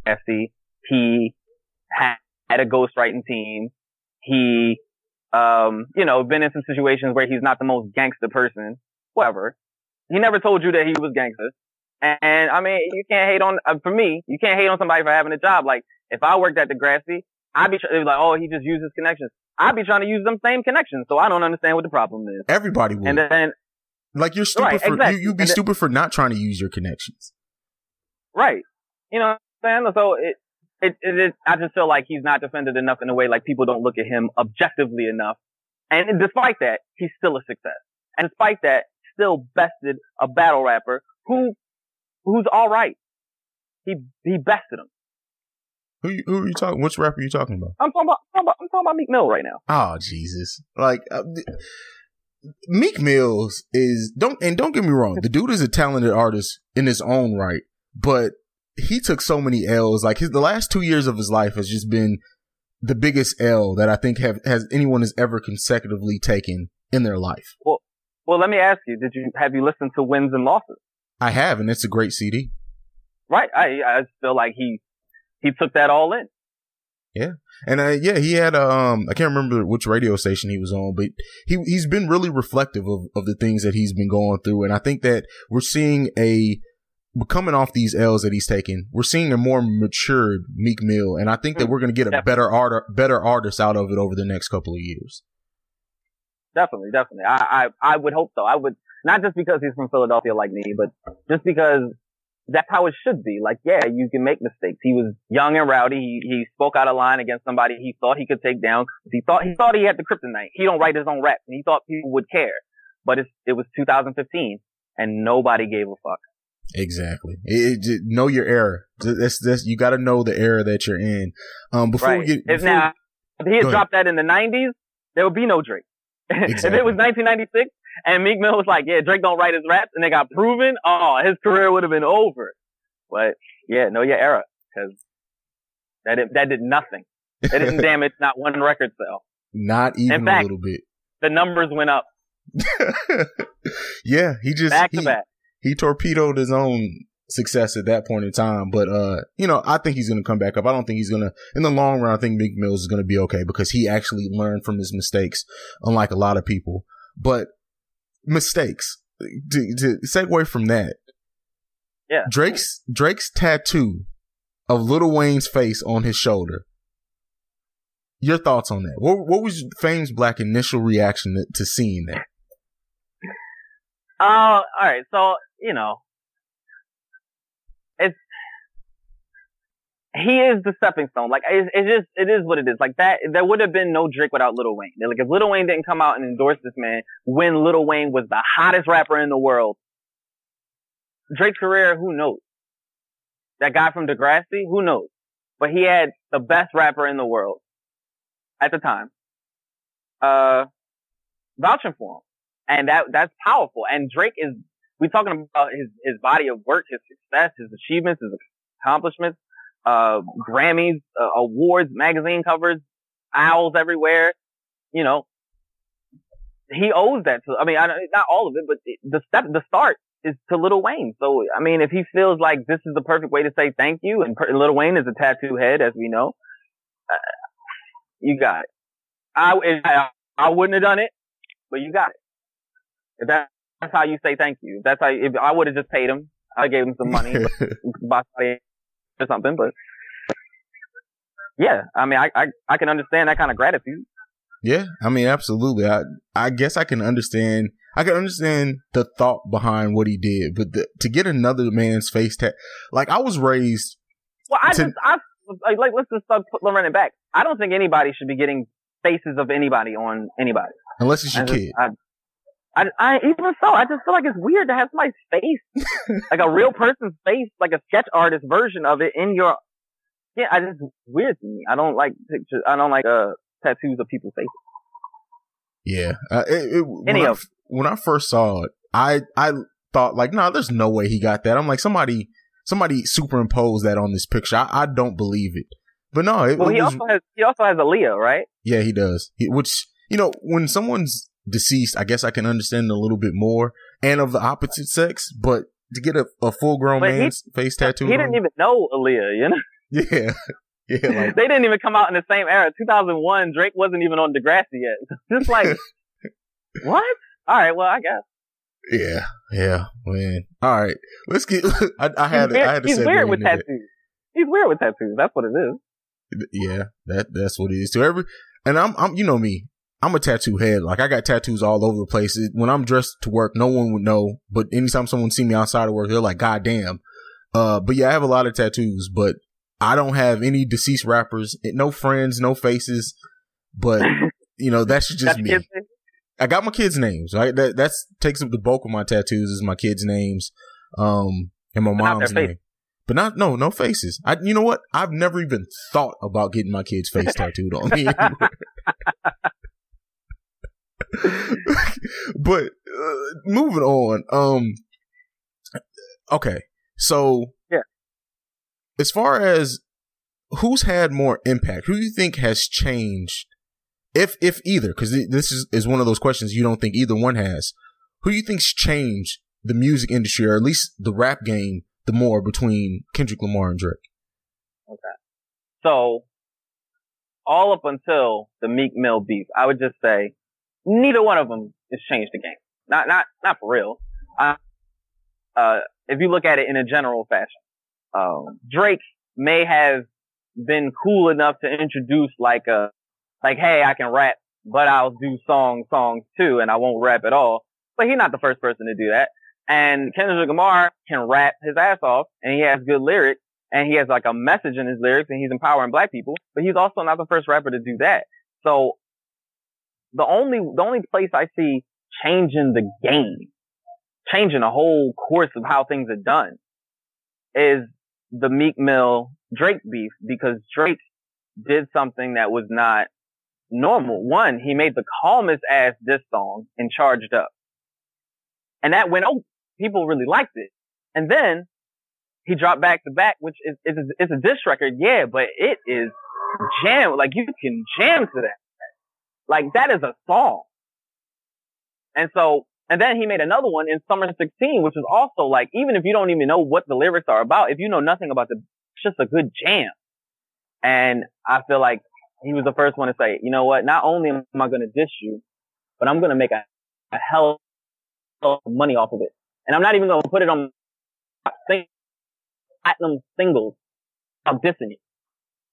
messy. He had, had a ghostwriting team. He um, you know, been in some situations where he's not the most gangster person, whatever. He never told you that he was gangster. And, I mean, you can't hate on, uh, for me, you can't hate on somebody for having a job. Like, if I worked at Degrassi, I'd be like, oh, he just uses his connections. I'd be trying to use them same connections. So I don't understand what the problem is. Everybody would. And then, like you're stupid right, for, exactly. you, would be and stupid then, for not trying to use your connections. Right. You know what I'm saying? So it, it, it is, I just feel like he's not defended enough in a way like people don't look at him objectively enough. And despite that, he's still a success. And despite that, still bested a battle rapper who, who's alright. He, he bested him. Who, who are you talking? Which rapper are you talking about? I'm talking about, I'm talking about, I'm talking about Meek Mill right now. Oh, Jesus. Like, uh, Meek Mills is, don't, and don't get me wrong, the dude is a talented artist in his own right, but he took so many L's. Like his, the last two years of his life has just been the biggest L that I think have, has anyone has ever consecutively taken in their life. Well, well, let me ask you: Did you have you listened to Wins and Losses? I have, and it's a great CD. Right. I I feel like he he took that all in. Yeah, and uh, yeah, he had um I can't remember which radio station he was on, but he he's been really reflective of of the things that he's been going through, and I think that we're seeing a coming off these L's that he's taken, we're seeing a more matured Meek Mill, and I think that we're going to get a definitely. better art, better artist out of it over the next couple of years. Definitely, definitely. I, I, I would hope so. I would not just because he's from Philadelphia like me, but just because that's how it should be. Like, yeah, you can make mistakes. He was young and rowdy. He, he spoke out of line against somebody he thought he could take down. He thought, he thought he had the kryptonite. He don't write his own raps and he thought people would care. But it's, it was 2015 and nobody gave a fuck. Exactly. It, it, know your error. That's, that's, you got to know the era that you're in. Um, before right. we get, before now, if he had dropped that in the 90s, there would be no Drake. Exactly. [laughs] if it was 1996 and Meek Mill was like, yeah, Drake don't write his raps and they got proven, oh, his career would have been over. But yeah, know your era because that did, that did nothing. It didn't [laughs] damage not one record sale. Not even fact, a little bit. The numbers went up. [laughs] yeah, he just back he, to back. he torpedoed his own success at that point in time. But uh, you know, I think he's gonna come back up. I don't think he's gonna in the long run. I think Meek Mills is gonna be okay because he actually learned from his mistakes, unlike a lot of people. But mistakes to, to segue from that. Yeah, Drake's Drake's tattoo of Lil Wayne's face on his shoulder. Your thoughts on that? What, what was Fame's Black initial reaction to, to seeing that? Uh, all right. So you know, it's he is the stepping stone. Like it's, it's just it is what it is. Like that there would have been no Drake without Lil Wayne. Like if Lil Wayne didn't come out and endorse this man when Lil Wayne was the hottest rapper in the world, Drake's career, who knows? That guy from Degrassi, who knows? But he had the best rapper in the world at the time, uh, vouching for him. And that, that's powerful. And Drake is, we talking about his, his body of work, his success, his achievements, his accomplishments, uh, Grammys, uh, awards, magazine covers, owls everywhere. You know, he owes that to, I mean, I, not all of it, but the step, the start is to Lil Wayne. So, I mean, if he feels like this is the perfect way to say thank you, and Lil Wayne is a tattoo head, as we know, uh, you got it. I, I, I wouldn't have done it, but you got it. If that, that's how you say thank you. That's how, if I would have just paid him, I gave him some money, buy [laughs] or something, but yeah, I mean, I, I, I can understand that kind of gratitude. Yeah, I mean, absolutely. I, I guess I can understand, I can understand the thought behind what he did, but the, to get another man's face tag, like I was raised. Well, I to, just, I, like, like, let's just start running back. I don't think anybody should be getting faces of anybody on anybody. Unless it's your kid. I, I, I, even so, I just feel like it's weird to have somebody's face, [laughs] like a real person's face, like a sketch artist version of it in your, yeah, I just, weird to me. I don't like pictures, I don't like, uh, tattoos of people's faces. Yeah. Uh, it, it, when, I, when I first saw it, I, I thought like, nah, there's no way he got that. I'm like, somebody, somebody superimposed that on this picture. I, I don't believe it. But no, it, well, he was, also has, he also has Aaliyah, right? Yeah, he does. He, which, you know, when someone's deceased, I guess I can understand a little bit more and of the opposite sex, but to get a, a full grown man's he, face tattoo. He didn't even know Aaliyah, you know? [laughs] Yeah. Yeah, like, they didn't even come out in the same era. 2001, Drake wasn't even on Degrassi yet. [laughs] Just like, [laughs] what? All right, well, I guess. Yeah, yeah, man. All right, let's get. I, I had. Weird, I had to he's weird with tattoos. That. He's weird with tattoos. That's what it is. Yeah, that that's what it is. To every, and I'm, I'm, you know me. I'm a tattoo head. Like I got tattoos all over the place. When I'm dressed to work, no one would know. But anytime someone see me outside of work, they're like, "God damn." Uh, but yeah, I have a lot of tattoos, but I don't have any deceased rappers, no friends, no faces. But [laughs] you know, that's just that's me. I got my kids' names. Right, that that's takes up the bulk of my tattoos is my kids' names, um, and my mom's name. But not no no faces. I you know what? I've never even thought about getting my kid's face [laughs] tattooed on me. [laughs] [laughs] but uh, moving on. Um. Okay, so yeah. As far as who's had more impact, who do you think has changed, if if either? Because this is is one of those questions you don't think either one has. Who do you think's changed the music industry, or at least the rap game, the more between Kendrick Lamar and Drake? Okay. So, all up until the Meek Mill beef, I would just say neither one of them has changed the game. Not, not, not for real. Uh, uh, if you look at it in a general fashion, um, Drake may have been cool enough to introduce like a, like, hey, I can rap, but I'll do song songs too, and I won't rap at all. But he's not the first person to do that. And Kendrick Lamar can rap his ass off, and he has good lyrics, and he has like a message in his lyrics, and he's empowering black people. But he's also not the first rapper to do that. So the only the only place I see changing the game, changing the whole course of how things are done, is the Meek Mill Drake beef because Drake did something that was not normal. One, he made the calmest ass diss song and charged up. And that went, oh, people really liked it. And then he dropped back to back, which is, is, a diss record. Yeah, but it is jam. Like you can jam to that. Like that is a song. And so, and then he made another one in summer 16, which is also like, even if you don't even know what the lyrics are about, if you know nothing about the, it's just a good jam. And I feel like he was the first one to say, you know what? Not only am I going to diss you, but I'm going to make a, a hell of money off of it. And I'm not even going to put it on platinum singles. I'm dissing you.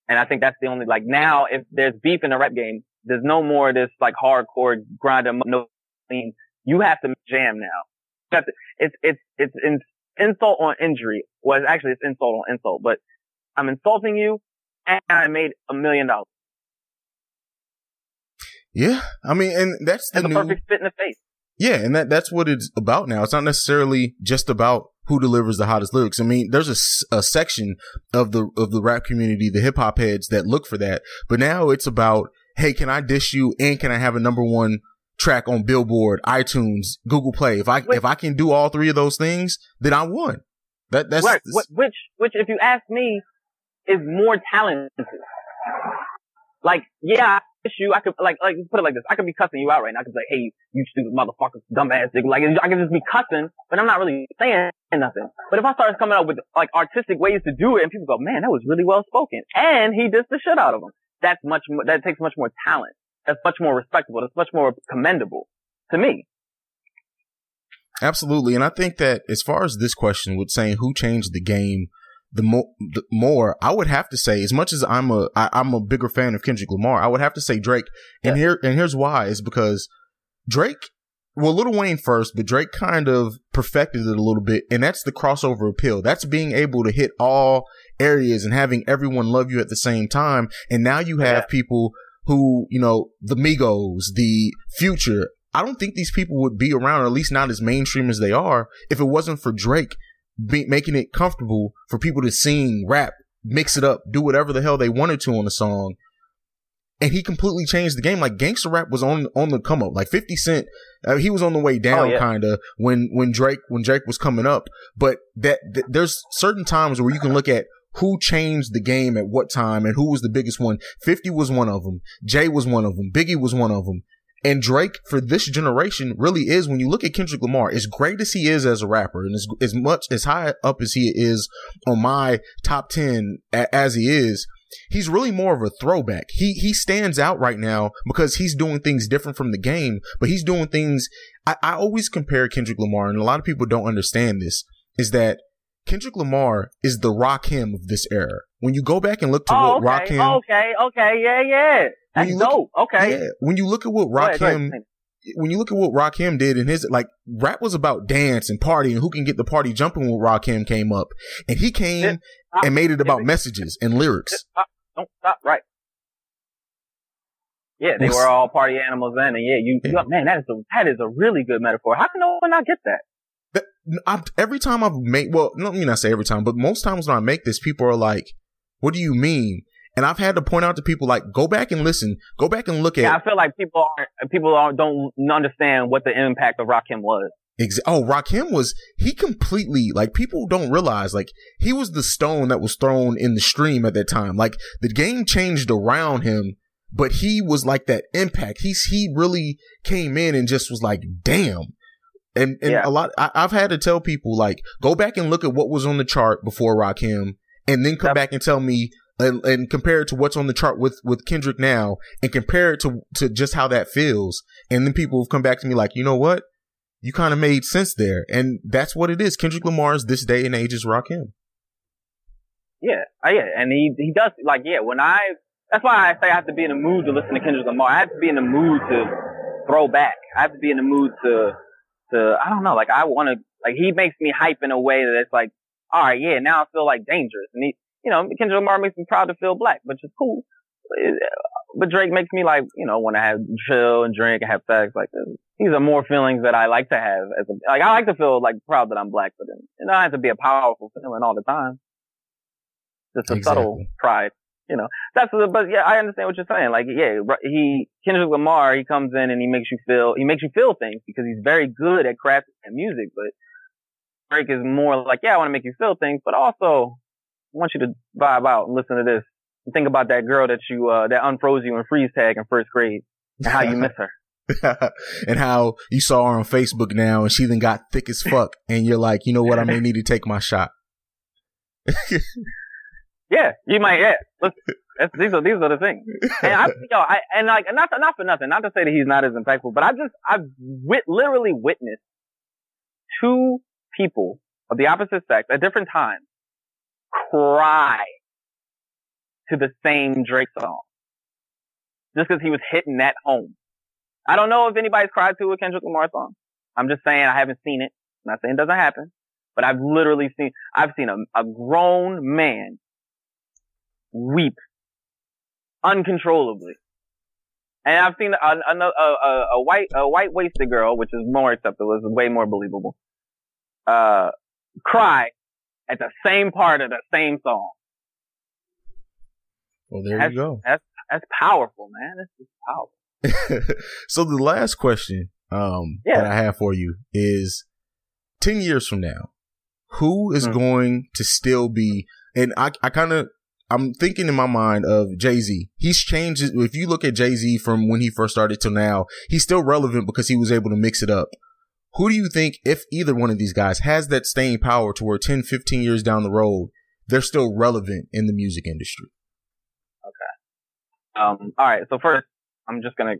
And I think that's the only, like now, if there's beef in the rap game, there's no more of this like hardcore grind. No, mean you have to jam now. To, it's, it's, it's in, insult on injury. Well, actually it's insult on insult, but I'm insulting you and I made a million dollars. Yeah, I mean, and that's the, the new, perfect fit in the face. Yeah, and that that's what it's about now. It's not necessarily just about who delivers the hottest lyrics. I mean, there's a, a section of the of the rap community, the hip hop heads that look for that. But now it's about, hey, can I dish you and can I have a number one track on Billboard, iTunes, Google Play? If I if I can do all three of those things, then I won. That that's right. Which which if you ask me is more talented. Like, yeah, issue. I could like like put it like this. I could be cussing you out right now. I could say, "Hey, you stupid motherfucker, dumbass nigga." Like I could just be cussing, but I'm not really saying nothing. But if I start coming up with like artistic ways to do it, and people go, "Man, that was really well spoken," and he did the shit out of them, that's much more, that takes much more talent. That's much more respectable. That's much more commendable to me. Absolutely, and I think that as far as this question with saying who changed the game the more, the more I would have to say, as much as I'm a, I, I'm a bigger fan of Kendrick Lamar, I would have to say Drake. And yeah. here, and here's why is because Drake, well, Lil Wayne first, but Drake kind of perfected it a little bit. And that's the crossover appeal. That's being able to hit all areas and having everyone love you at the same time. And now you have yeah. people who, you know, the Migos, the future. I don't think these people would be around, or at least not as mainstream as they are, if it wasn't for Drake be, making it comfortable for people to sing, rap, mix it up, do whatever the hell they wanted to on the song. And he completely changed the game. Like gangster rap was on on the come up. Like Fifty Cent, uh, he was on the way down, oh, yeah. kind of when when Drake when Drake was coming up. But that th- there's certain times where you can look at who changed the game at what time and who was the biggest one. 50 was one of them. Jay was one of them. Biggie was one of them. And Drake for this generation really is when you look at Kendrick Lamar, as great as he is as a rapper and as, as much as high up as he is on my top 10 a, as he is, he's really more of a throwback. He, he stands out right now because he's doing things different from the game, but he's doing things. I, I always compare Kendrick Lamar and a lot of people don't understand this is that Kendrick Lamar is the Rakim of this era. When you go back and look to oh, what okay, Rakim, okay, okay, yeah, yeah. That's when you look, dope. Okay. Yeah, when you look at what Rakim, when you look at what Rakim did and his like rap was about dance and party and who can get the party jumping when Rakim came up, and he came uh, and made it about messages and lyrics. Uh, don't stop. Right. Yeah, they were all party animals then, and yeah, you, yeah. man, that is a that is a really good metaphor. How can no one not get that? I, every time I've made, well, let me not say every time, but most times when I make this, people are like, "What do you mean?" And I've had to point out to people like, go back and listen, go back and look at. Yeah, I feel like people aren't, people aren't, don't understand what the impact of Rakim was. Ex- oh, Rakim was, he completely, like, people don't realize, like, he was the stone that was thrown in the stream at that time. Like, the game changed around him, but he was like that impact. He's, he really came in and just was like, damn. And, and yeah. a lot, I, have had to tell people, like, go back and look at what was on the chart before Rakim and then come yep. back and tell me and, and compare it to what's on the chart with, with Kendrick now and compare it to, to just how that feels. And then people have come back to me like, you know what? You kind of made sense there. And that's what it is. Kendrick Lamar's this day and age is Rakim. Yeah. Uh, yeah. And he, he does like, yeah, when I, that's why I say I have to be in the mood to listen to Kendrick Lamar. I have to be in the mood to throw back. I have to be in the mood to, to, I don't know, like I want to, like he makes me hype in a way that it's like, all right, yeah, now I feel like dangerous. And he, you know, Kendrick Lamar makes me proud to feel black, which is cool. But Drake makes me like, you know, want to have chill and drink and have sex. Like, uh, these are more feelings that I like to have as a, like, I like to feel like proud that I'm black, but it you know, have to be a powerful feeling all the time. Just a exactly. subtle pride, you know, that's, but yeah, I understand what you're saying. Like, yeah, he, Kendrick Lamar, he comes in and he makes you feel, he makes you feel things because he's very good at crafting music, but Drake is more like, yeah, I want to make you feel things, but also I want you to vibe out and listen to this. And think about that girl that you, uh, that unfroze you in freeze tag in first grade. and how you miss her. [laughs] [laughs] and how you saw her on Facebook now and she then got thick as fuck and you're like, you know what, I may need to take my shot. [laughs] yeah, you might, yeah. Look, [laughs] these are, these are the things. And I, know, I, and like, not, not for nothing, not to say that he's not as impactful, but I just, I've wit- literally witnessed two people of the opposite sex at different times cry to the same Drake song. Just because he was hitting that home. I don't know if anybody's cried to a Kendrick Lamar song. I'm just saying I haven't seen it. I'm not saying it doesn't happen, but I've literally seen, I've seen a, a grown man weep uncontrollably. And I've seen a, a, a, a white, a white waisted girl, which is more acceptable, is way more believable, uh, cry at the same part of the same song. Well, there that's, you go. That's, that's powerful, man. That's just powerful. [laughs] so the last question um, yeah. that I have for you is 10 years from now, who is mm-hmm. going to still be, and I, I kind of, I'm thinking in my mind of Jay Z. He's changed. If you look at Jay Z from when he first started till now, he's still relevant because he was able to mix it up. Who do you think, if either one of these guys has that staying power to where 10, 15 years down the road, they're still relevant in the music industry? Okay. Um, all right. So first, I'm just gonna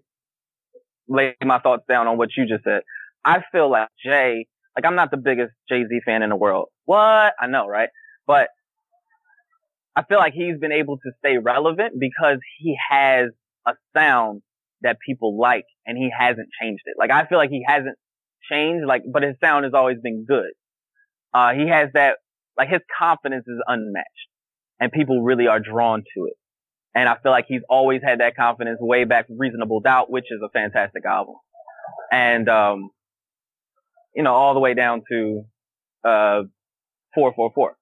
lay my thoughts down on what you just said. I feel like Jay, like I'm not the biggest Jay Z fan in the world. What? I know, right? But I feel like he's been able to stay relevant because he has a sound that people like and he hasn't changed it. Like I feel like he hasn't changed, like, but his sound has always been good. Uh, he has that, like his confidence is unmatched and people really are drawn to it. And I feel like he's always had that confidence way back Reasonable Doubt, which is a fantastic album. And, um, you know, all the way down to, uh, 444.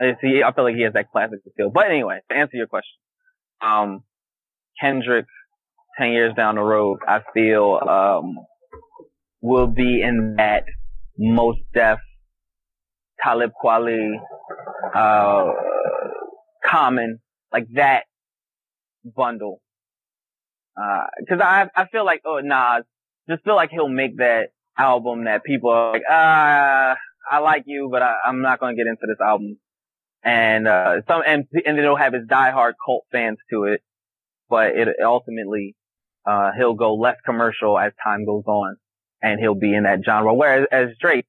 See, I feel like he has that classic feel. But anyway, to answer your question, um, Kendrick, 10 years down the road, I feel, um, will be in that Mos Def, Talib Kweli, uh, Common, like that bundle. Uh, cause I, I feel like, oh, Nas, just feel like he'll make that album that people are like, ah, I like you, but I, I'm not going to get into this album. And, uh, some, and, and it'll have his diehard cult fans to it, but it ultimately, uh, he'll go less commercial as time goes on and he'll be in that genre. Whereas as Drake,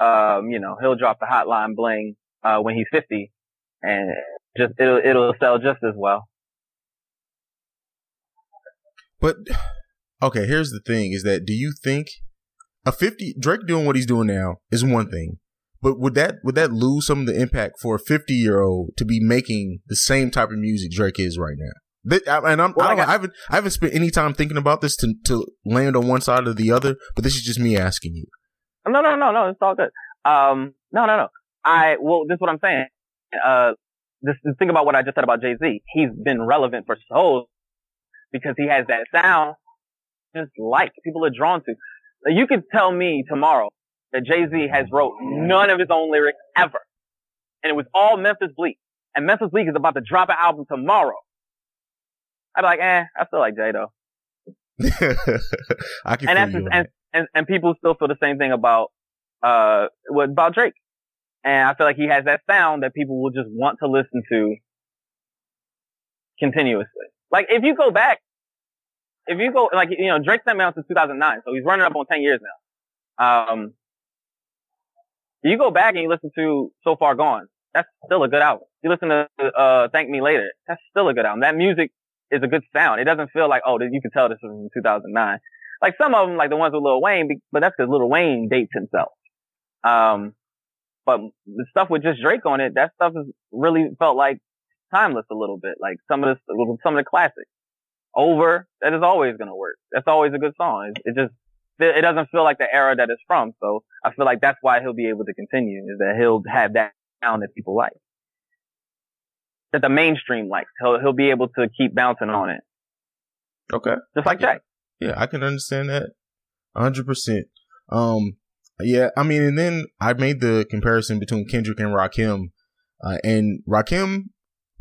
um, you know, he'll drop the hotline bling, uh, when he's 50 and just it'll it'll sell just as well. But okay, here's the thing: is that do you think a fifty Drake doing what he's doing now is one thing, but would that would that lose some of the impact for a fifty year old to be making the same type of music Drake is right now? and I'm, well, I, I, haven't I haven't spent any time thinking about this to to land on one side or the other, but this is just me asking you. No, no, no, no, it's all good. Um, no, no, no. I well, this is what I'm saying. Uh, this, think about what I just said about Jay Z. He's been relevant for so because he has that sound just like people are drawn to. You could tell me tomorrow that Jay Z has wrote none of his own lyrics ever. And it was all Memphis Bleek. And Memphis Bleek is about to drop an album tomorrow. I'd be like, eh, I still like Jay though. [laughs] I can and that's just, and, and, and people still feel the same thing about, uh, about Drake. And I feel like he has that sound that people will just want to listen to continuously. Like if you go back, if you go, like, you know, Drake's been out since 2009, so he's running up on 10 years now. Um, you go back and you listen to So Far Gone, that's still a good album. You listen to, uh, Thank Me Later, that's still a good album. That music is a good sound. It doesn't feel like, oh, you can tell this was in 2009. Like some of them, like the ones with Lil Wayne, but that's because Lil Wayne dates himself. Um, but the stuff with just Drake on it, that stuff has really felt like timeless a little bit. Like some of the, some of the classics. Over, that is always going to work. That's always a good song. It, it just, it doesn't feel like the era that it's from. So I feel like that's why he'll be able to continue is that he'll have that sound that people like. That the mainstream likes. He'll, he'll be able to keep bouncing on it. Okay. Just like Jay. Yeah, I can understand that. hundred percent. Um, yeah, I mean, and then I made the comparison between Kendrick and Rakim, uh, and Rakim,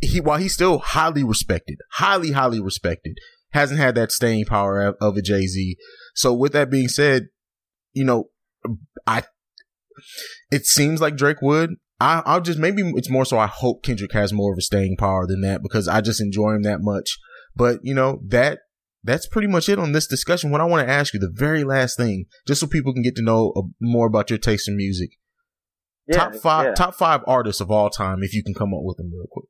he while he's still highly respected, highly highly respected, hasn't had that staying power of, of a Jay Z. So with that being said, you know, I it seems like Drake would. I, I'll just maybe it's more so I hope Kendrick has more of a staying power than that because I just enjoy him that much. But you know that that's pretty much it on this discussion. What I want to ask you, the very last thing, just so people can get to know uh, more about your taste in music. Yeah, top five, yeah. top five artists of all time, if you can come up with them real quick.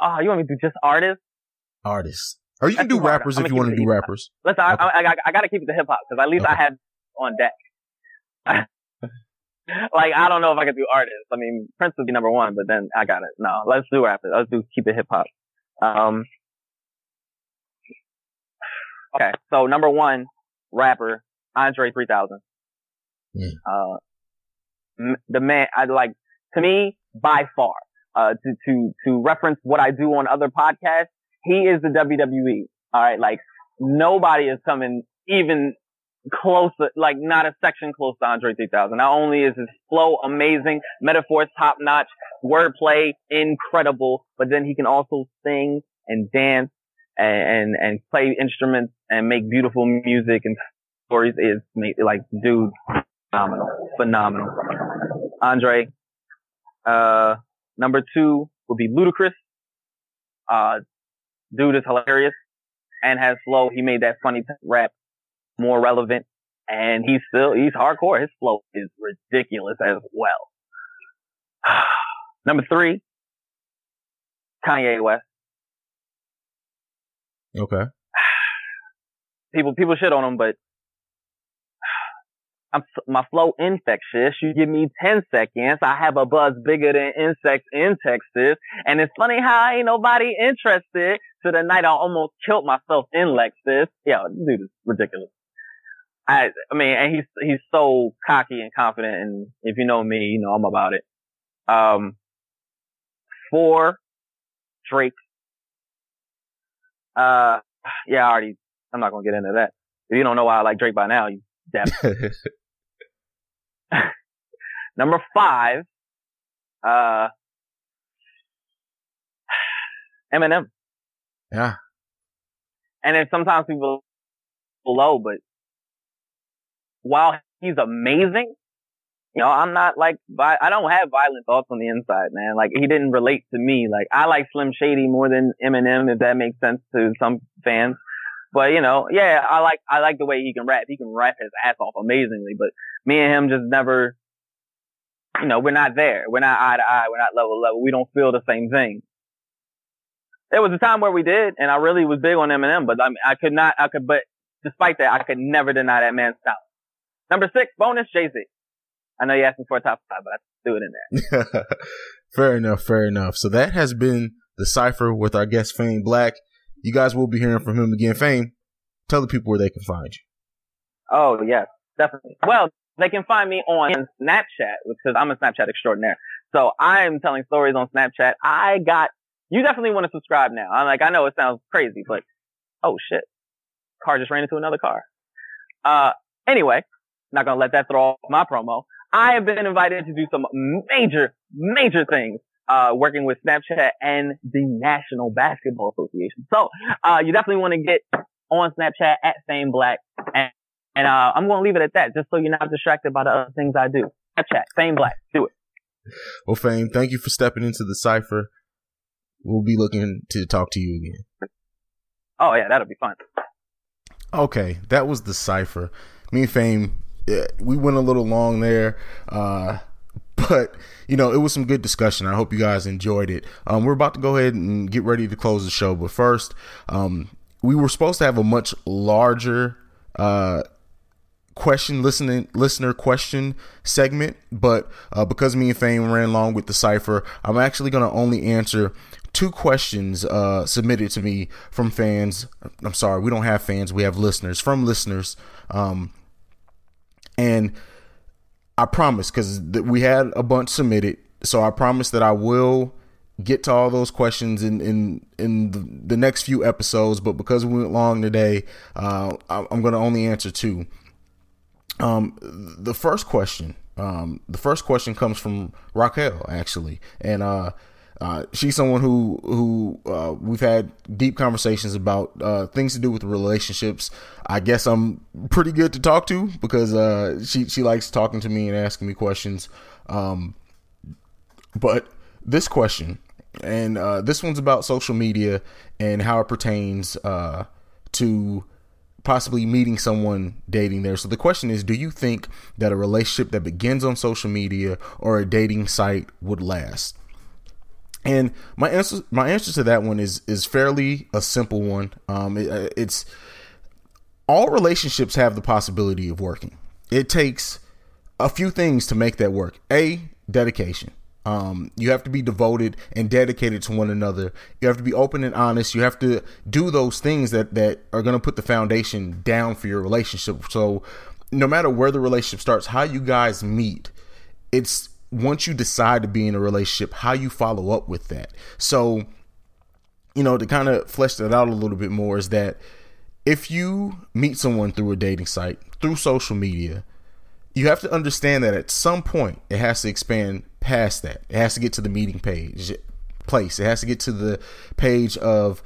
Oh, you want me to do just artists? Artists. Or you can do rappers if you want to do rappers. Listen, okay. I, I, I, I got to keep it to hip hop because at least okay. I have on deck. [laughs] like I don't know if I could do artists. I mean, Prince would be number one, but then I got it. No, let's do rappers. Let's do keep it hip hop. Um, okay, so number one rapper Andre 3000. Mm. Uh, the man I like to me by far. Uh, to to to reference what I do on other podcasts, he is the WWE. All right, like nobody is coming even close, like not a section close to Andre 3000. Not only is his flow amazing, metaphors top notch, wordplay incredible, but then he can also sing and dance and, and, and play instruments and make beautiful music and stories is like, dude, phenomenal, phenomenal. Andre, uh, number two would be Ludacris. Uh, dude is hilarious and has flow. He made that funny rap more relevant. And he's still, he's hardcore. His flow is ridiculous as well. [sighs] Number three, Kanye West. Okay. [sighs] People, people shit on him, but I'm, my flow infectious. You give me 10 seconds. I have a buzz bigger than insects in Texas. And it's funny how I ain't nobody interested. To the night I almost killed myself in Lexus. Yeah, dude is ridiculous. I, I mean, and he's, he's so cocky and confident. And if you know me, you know I'm about it. Um, four, Drake. Uh, yeah, I already, I'm not going to get into that. If you don't know why I like Drake by now, you [laughs] deaf. [laughs] Number five, uh, Eminem. Yeah. And then sometimes people below, but while he's amazing, you know, I'm not like, I don't have violent thoughts on the inside, man. Like, he didn't relate to me. Like, I like Slim Shady more than Eminem, if that makes sense to some fans. But, you know, yeah, I like, I like the way he can rap. He can rap his ass off amazingly, but me and him just never, you know, we're not there. We're not eye to eye. We're not level to level. We don't feel the same thing. There was a time where we did, and I really was big on Eminem, but I I could not, I could, but despite that, I could never deny that man's talent. Number six, bonus, Jay-Z. I know you asked me for a top five, but I threw it in there. [laughs] fair enough, fair enough. So that has been the cipher with our guest Fame Black. You guys will be hearing from him again. Fame, tell the people where they can find you. Oh yes, definitely. Well, they can find me on Snapchat because I'm a Snapchat extraordinaire. So I'm telling stories on Snapchat. I got you definitely want to subscribe now. I'm like I know it sounds crazy, but oh shit, car just ran into another car. Uh, anyway, not gonna let that throw off my promo. I have been invited to do some major, major things, uh, working with Snapchat and the National Basketball Association. So, uh, you definitely want to get on Snapchat at Fame Black and, and, uh, I'm going to leave it at that just so you're not distracted by the other things I do. Snapchat, Fame Black, do it. Well, Fame, thank you for stepping into the cipher. We'll be looking to talk to you again. Oh yeah, that'll be fun. Okay, that was the cipher. Me and Fame yeah, we went a little long there. Uh, but you know, it was some good discussion. I hope you guys enjoyed it. Um, we're about to go ahead and get ready to close the show, but first, um, we were supposed to have a much larger uh, question listening listener question segment, but uh, because me and Fame ran long with the cipher, I'm actually going to only answer two questions uh, submitted to me from fans. I'm sorry, we don't have fans, we have listeners from listeners. Um, and I promise because th- we had a bunch submitted, so I promise that I will get to all those questions in in in the, the next few episodes. But because we went long today, uh, I, I'm going to only answer two. Um, the first question, um, the first question comes from Raquel actually, and uh, Uh, she's someone who who uh, we've had deep conversations about uh, things to do with relationships. I guess I'm pretty good to talk to because uh, she she likes talking to me and asking me questions. Um, but this question, and uh, this one's about social media and how it pertains uh, to possibly meeting someone dating there. So the question is, do you think that a relationship that begins on social media or a dating site would last? And my answer, my answer to that one is is fairly a simple one. Um, it, it's all relationships have the possibility of working. It takes a few things to make that work. A dedication. Um, you have to be devoted and dedicated to one another. You have to be open and honest. You have to do those things that that are going to put the foundation down for your relationship. So, no matter where the relationship starts, how you guys meet, it's once you decide to be in a relationship, how you follow up with that. So, you know, to kind of flesh that out a little bit more is that if you meet someone through a dating site, through social media, you have to understand that at some point it has to expand past that. It has to get to the meeting page place. It has to get to the page of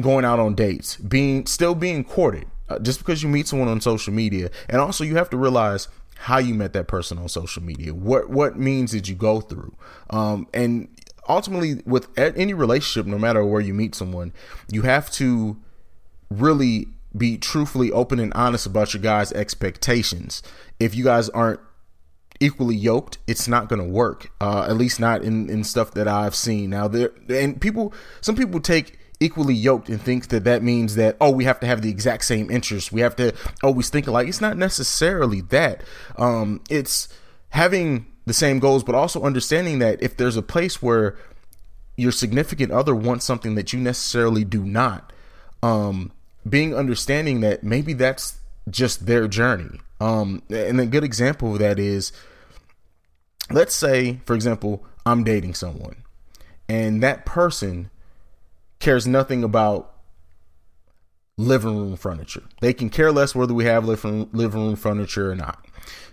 going out on dates, being still being courted. Uh, just because you meet someone on social media, and also you have to realize how you met that person on social media. What what means did you go through? Um, and ultimately, with any relationship, no matter where you meet someone, you have to really be truthfully open and honest about your guys' expectations. If you guys aren't equally yoked, it's not going to work. Uh, at least not in, in stuff that I've seen. Now there and people, some people take equally yoked and thinks that that means that oh we have to have the exact same interests. We have to always think alike. It's not necessarily that. Um, it's having the same goals, but also understanding that if there's a place where your significant other wants something that you necessarily do not, um, being understanding that maybe that's just their journey. Um, and a good example of that is, let's say, for example, I'm dating someone, and that person cares nothing about living room furniture. They can care less whether we have living living room furniture or not.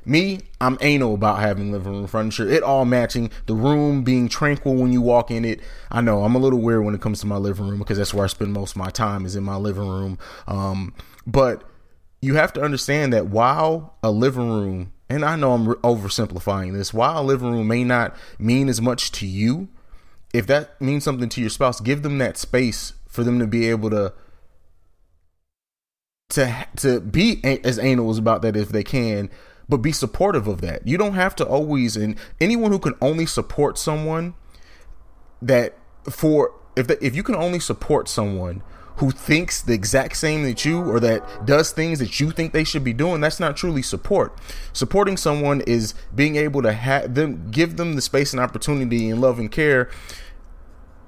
Me, I'm anal about having living room furniture. It all matching, the room being tranquil when you walk in it. I know I'm a little weird when it comes to my living room because that's where I spend most of my time is in my living room. Um, but you have to understand that while a living room, and I know I'm oversimplifying this, while a living room may not mean as much to you, if that means something to your spouse, give them that space for them to be able to to to be as anal about that if they can, but be supportive of that. You don't have to always and anyone who can only support someone that for if the, if you can only support someone who thinks the exact same that you or that does things that you think they should be doing, that's not truly support. Supporting someone is being able to have them give them the space and opportunity and love and care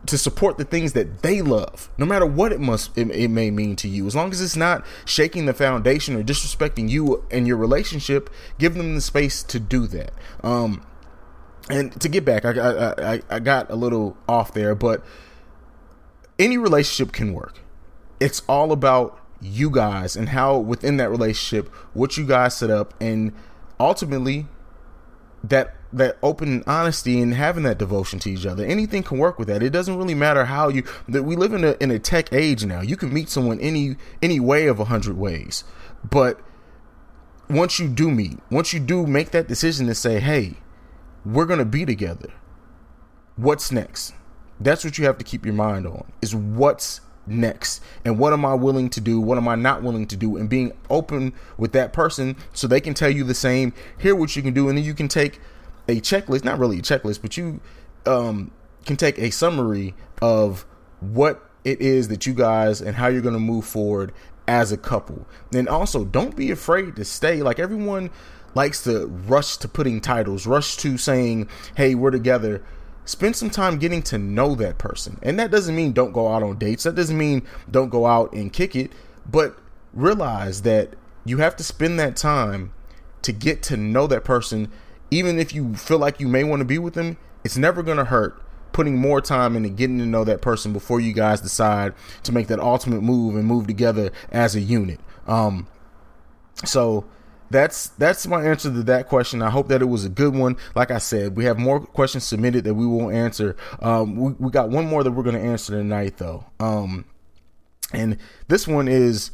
to support the things that they love, no matter what it must it, it, may mean to you. As long as it's not shaking the foundation or disrespecting you and your relationship, give them the space to do that. Um, and to get back, I, I, I, I got a little off there, but any relationship can work it's all about you guys and how within that relationship what you guys set up and ultimately that that open honesty and having that devotion to each other. Anything can work with that. It doesn't really matter how you that we live in a in a tech age now. You can meet someone any any way of a hundred ways. But once you do meet once you do make that decision to say hey we're gonna be together. What's next? That's what you have to keep your mind on is what's next. And what am i willing to do? What am i not willing to do? And being open with that person so they can tell you the same hear what you can do and then you can take a checklist not really a checklist but you um, can take a summary of what it is that you guys and how you're going to move forward as a couple. And also don't be afraid to stay. Like everyone likes to rush to putting titles rush to saying hey we're together spend some time getting to know that person. And that doesn't mean don't go out on dates. That doesn't mean don't go out and kick it, but realize that you have to spend that time to get to know that person even if you feel like you may want to be with them. It's never going to hurt putting more time into getting to know that person before you guys decide to make that ultimate move and move together as a unit. Um so that's that's my answer to that question. I hope that it was a good one. Like I said, we have more questions submitted that we will answer. Um, we, we got one more that we're going to answer tonight, though. Um, and this one is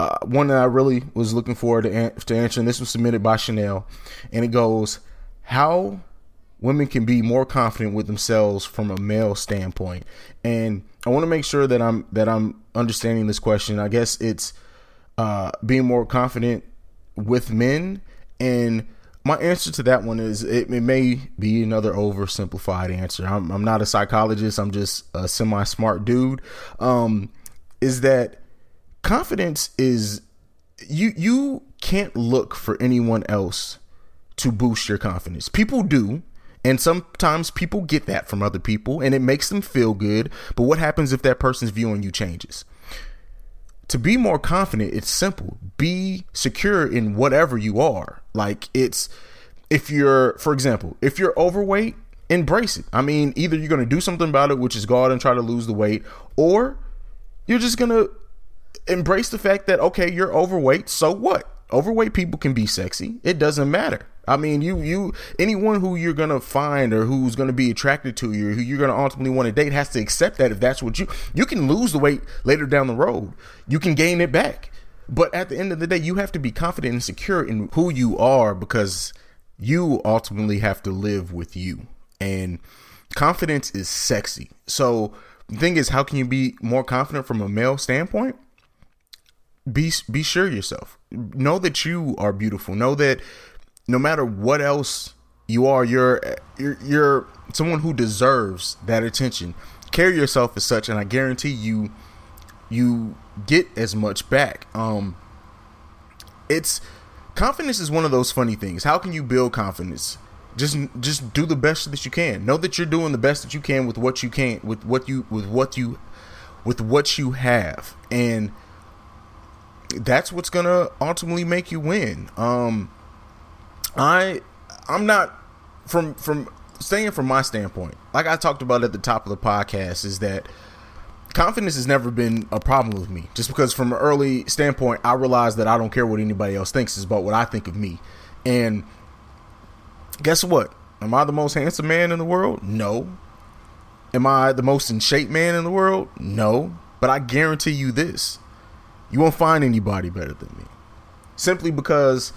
uh, one that I really was looking forward to, an- to answering. This was submitted by Chanel, and it goes, "How women can be more confident with themselves from a male standpoint." And I want to make sure that I'm that I'm understanding this question. I guess it's uh, being more confident with men and my answer to that one is it, it may be another oversimplified answer. I'm, I'm, not a psychologist. I'm just a semi smart dude. Um, is that confidence is you you can't look for anyone else to boost your confidence. People do, and sometimes people get that from other people and it makes them feel good. But what happens if that person's view on you changes? To be more confident, it's simple. Be secure in whatever you are. Like it's if you're for example, if you're overweight, embrace it. I mean, either you're going to do something about it, which is go out and try to lose the weight, or you're just going to embrace the fact that okay, you're overweight, so what? Overweight people can be sexy. It doesn't matter. I mean, you you anyone who you're gonna find or who's gonna be attracted to you, or who you're gonna ultimately want to date, has to accept that if that's what you you can lose the weight later down the road, you can gain it back. But at the end of the day, you have to be confident and secure in who you are because you ultimately have to live with you. And confidence is sexy. So the thing is, how can you be more confident from a male standpoint? Be be sure yourself. Know that you are beautiful. Know that no matter what else you are, you're you're you're someone who deserves that attention. Carry yourself as such, and I guarantee you, you get as much back. Um, it's confidence is one of those funny things. How can you build confidence? Just just do the best that you can. Know that you're doing the best that you can with what you can with what you with what you with what you have, and that's what's gonna ultimately make you win. Um, I I'm not from from staying from my standpoint. Like I talked about at the top of the podcast, is that confidence has never been a problem with me. Just because from an early standpoint, I realized that I don't care what anybody else thinks is about what I think of me. And guess what? Am I the most handsome man in the world? No. Am I the most in shape man in the world? No. But I guarantee you this. You won't find anybody better than me. Simply because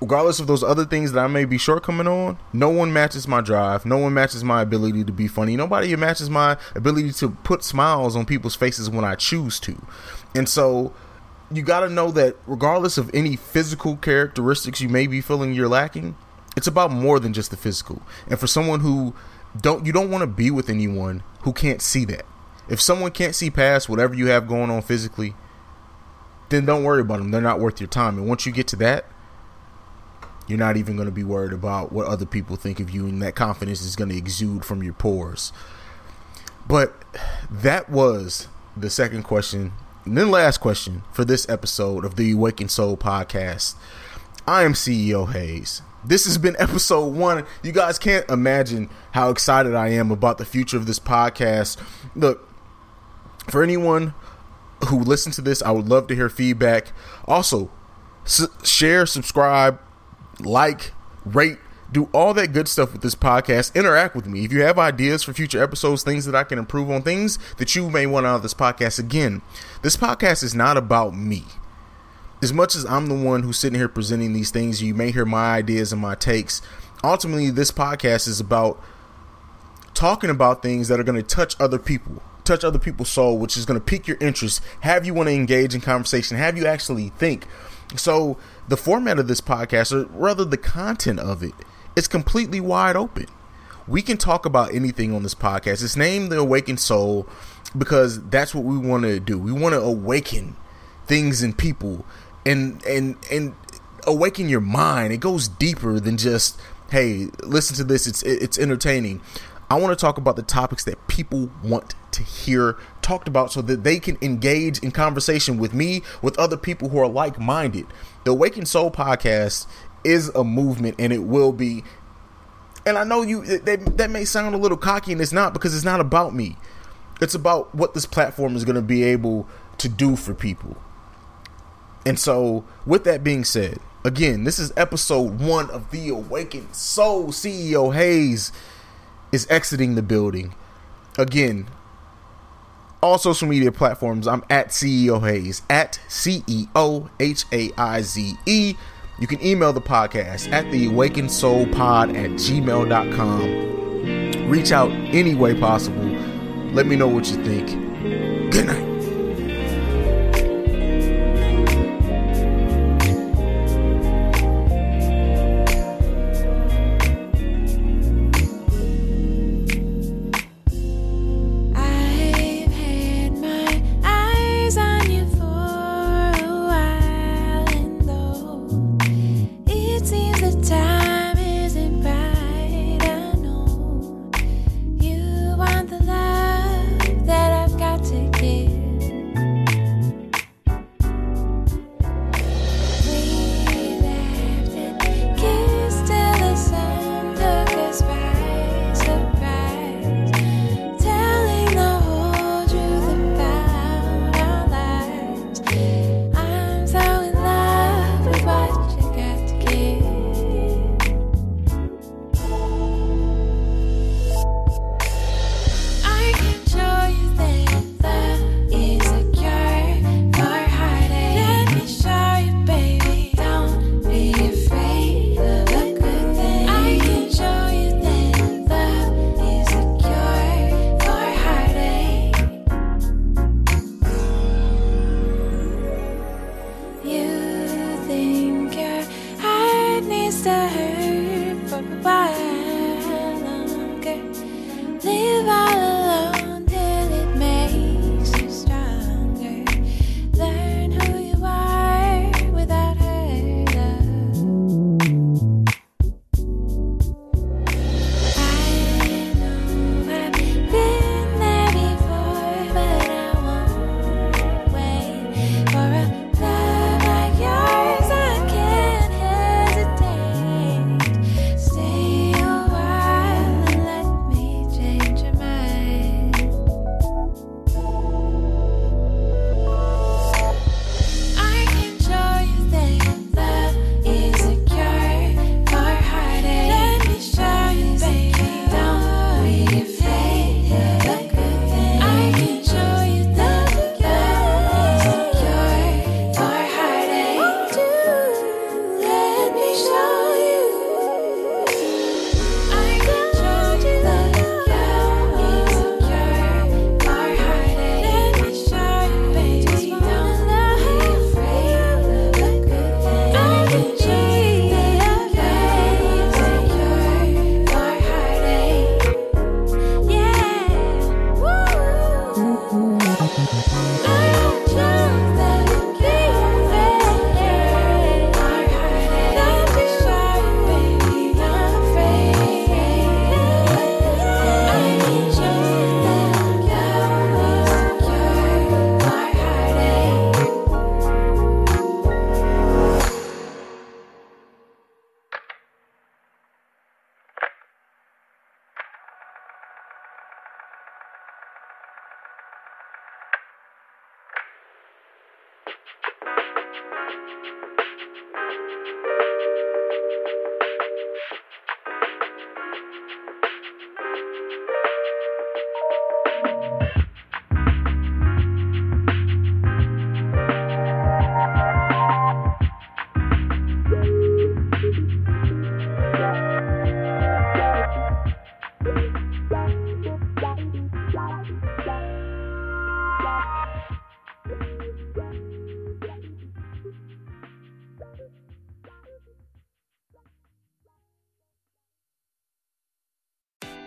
regardless of those other things that I may be shortcoming on, no one matches my drive. No one matches my ability to be funny. Nobody matches my ability to put smiles on people's faces when I choose to. And so you got to know that regardless of any physical characteristics you may be feeling you're lacking, it's about more than just the physical. And for someone who don't you don't want to be with anyone who can't see that. If someone can't see past whatever you have going on physically, then don't worry about them. They're not worth your time. And once you get to that, you're not even going to be worried about what other people think of you, and that confidence is going to exude from your pores. But that was the second question. And then last question for this episode of the Awakened Soul podcast. I am CEO Haize. This has been [laughs] episode one. You guys can't imagine how excited I am about the future of this podcast. Look, for anyone who listen to this, I would love to hear feedback. Also, share, subscribe, like, rate, do all that good stuff with this podcast. Interact with me. If you have ideas for future episodes, things that I can improve on, things that you may want out of this podcast, again, this podcast is not about me. As much as I'm the one who's sitting here presenting these things, you may hear my ideas and my takes. Ultimately, this podcast is about talking about things that are going to touch other people, touch other people's soul, which is going to pique your interest, have you want to engage in conversation, have you actually think. So, the format of this podcast, or rather the content of it, is completely wide open. We can talk about anything on this podcast. It's named The Awakened Soul because that's what we want to do. We want to awaken things in people and and and awaken your mind. It goes deeper than just hey, listen to this. It's it's entertaining. I want to talk about the topics that people want to hear talked about so that they can engage in conversation with me, with other people who are like minded. The Awakened Soul podcast is a movement and it will be. And I know you that, that may sound a little cocky and it's not because it's not about me. It's about what this platform is going to be able to do for people. And so, with that being said, Again, this is episode one of The Awakened Soul. CEO Haize is exiting the building. Again, all social media platforms, I'm at CEO Haize, at C E O H A I Z E. You can email the podcast at the awakened soul pod at gmail.com. Reach out any way possible. Let me know what you think. Good night.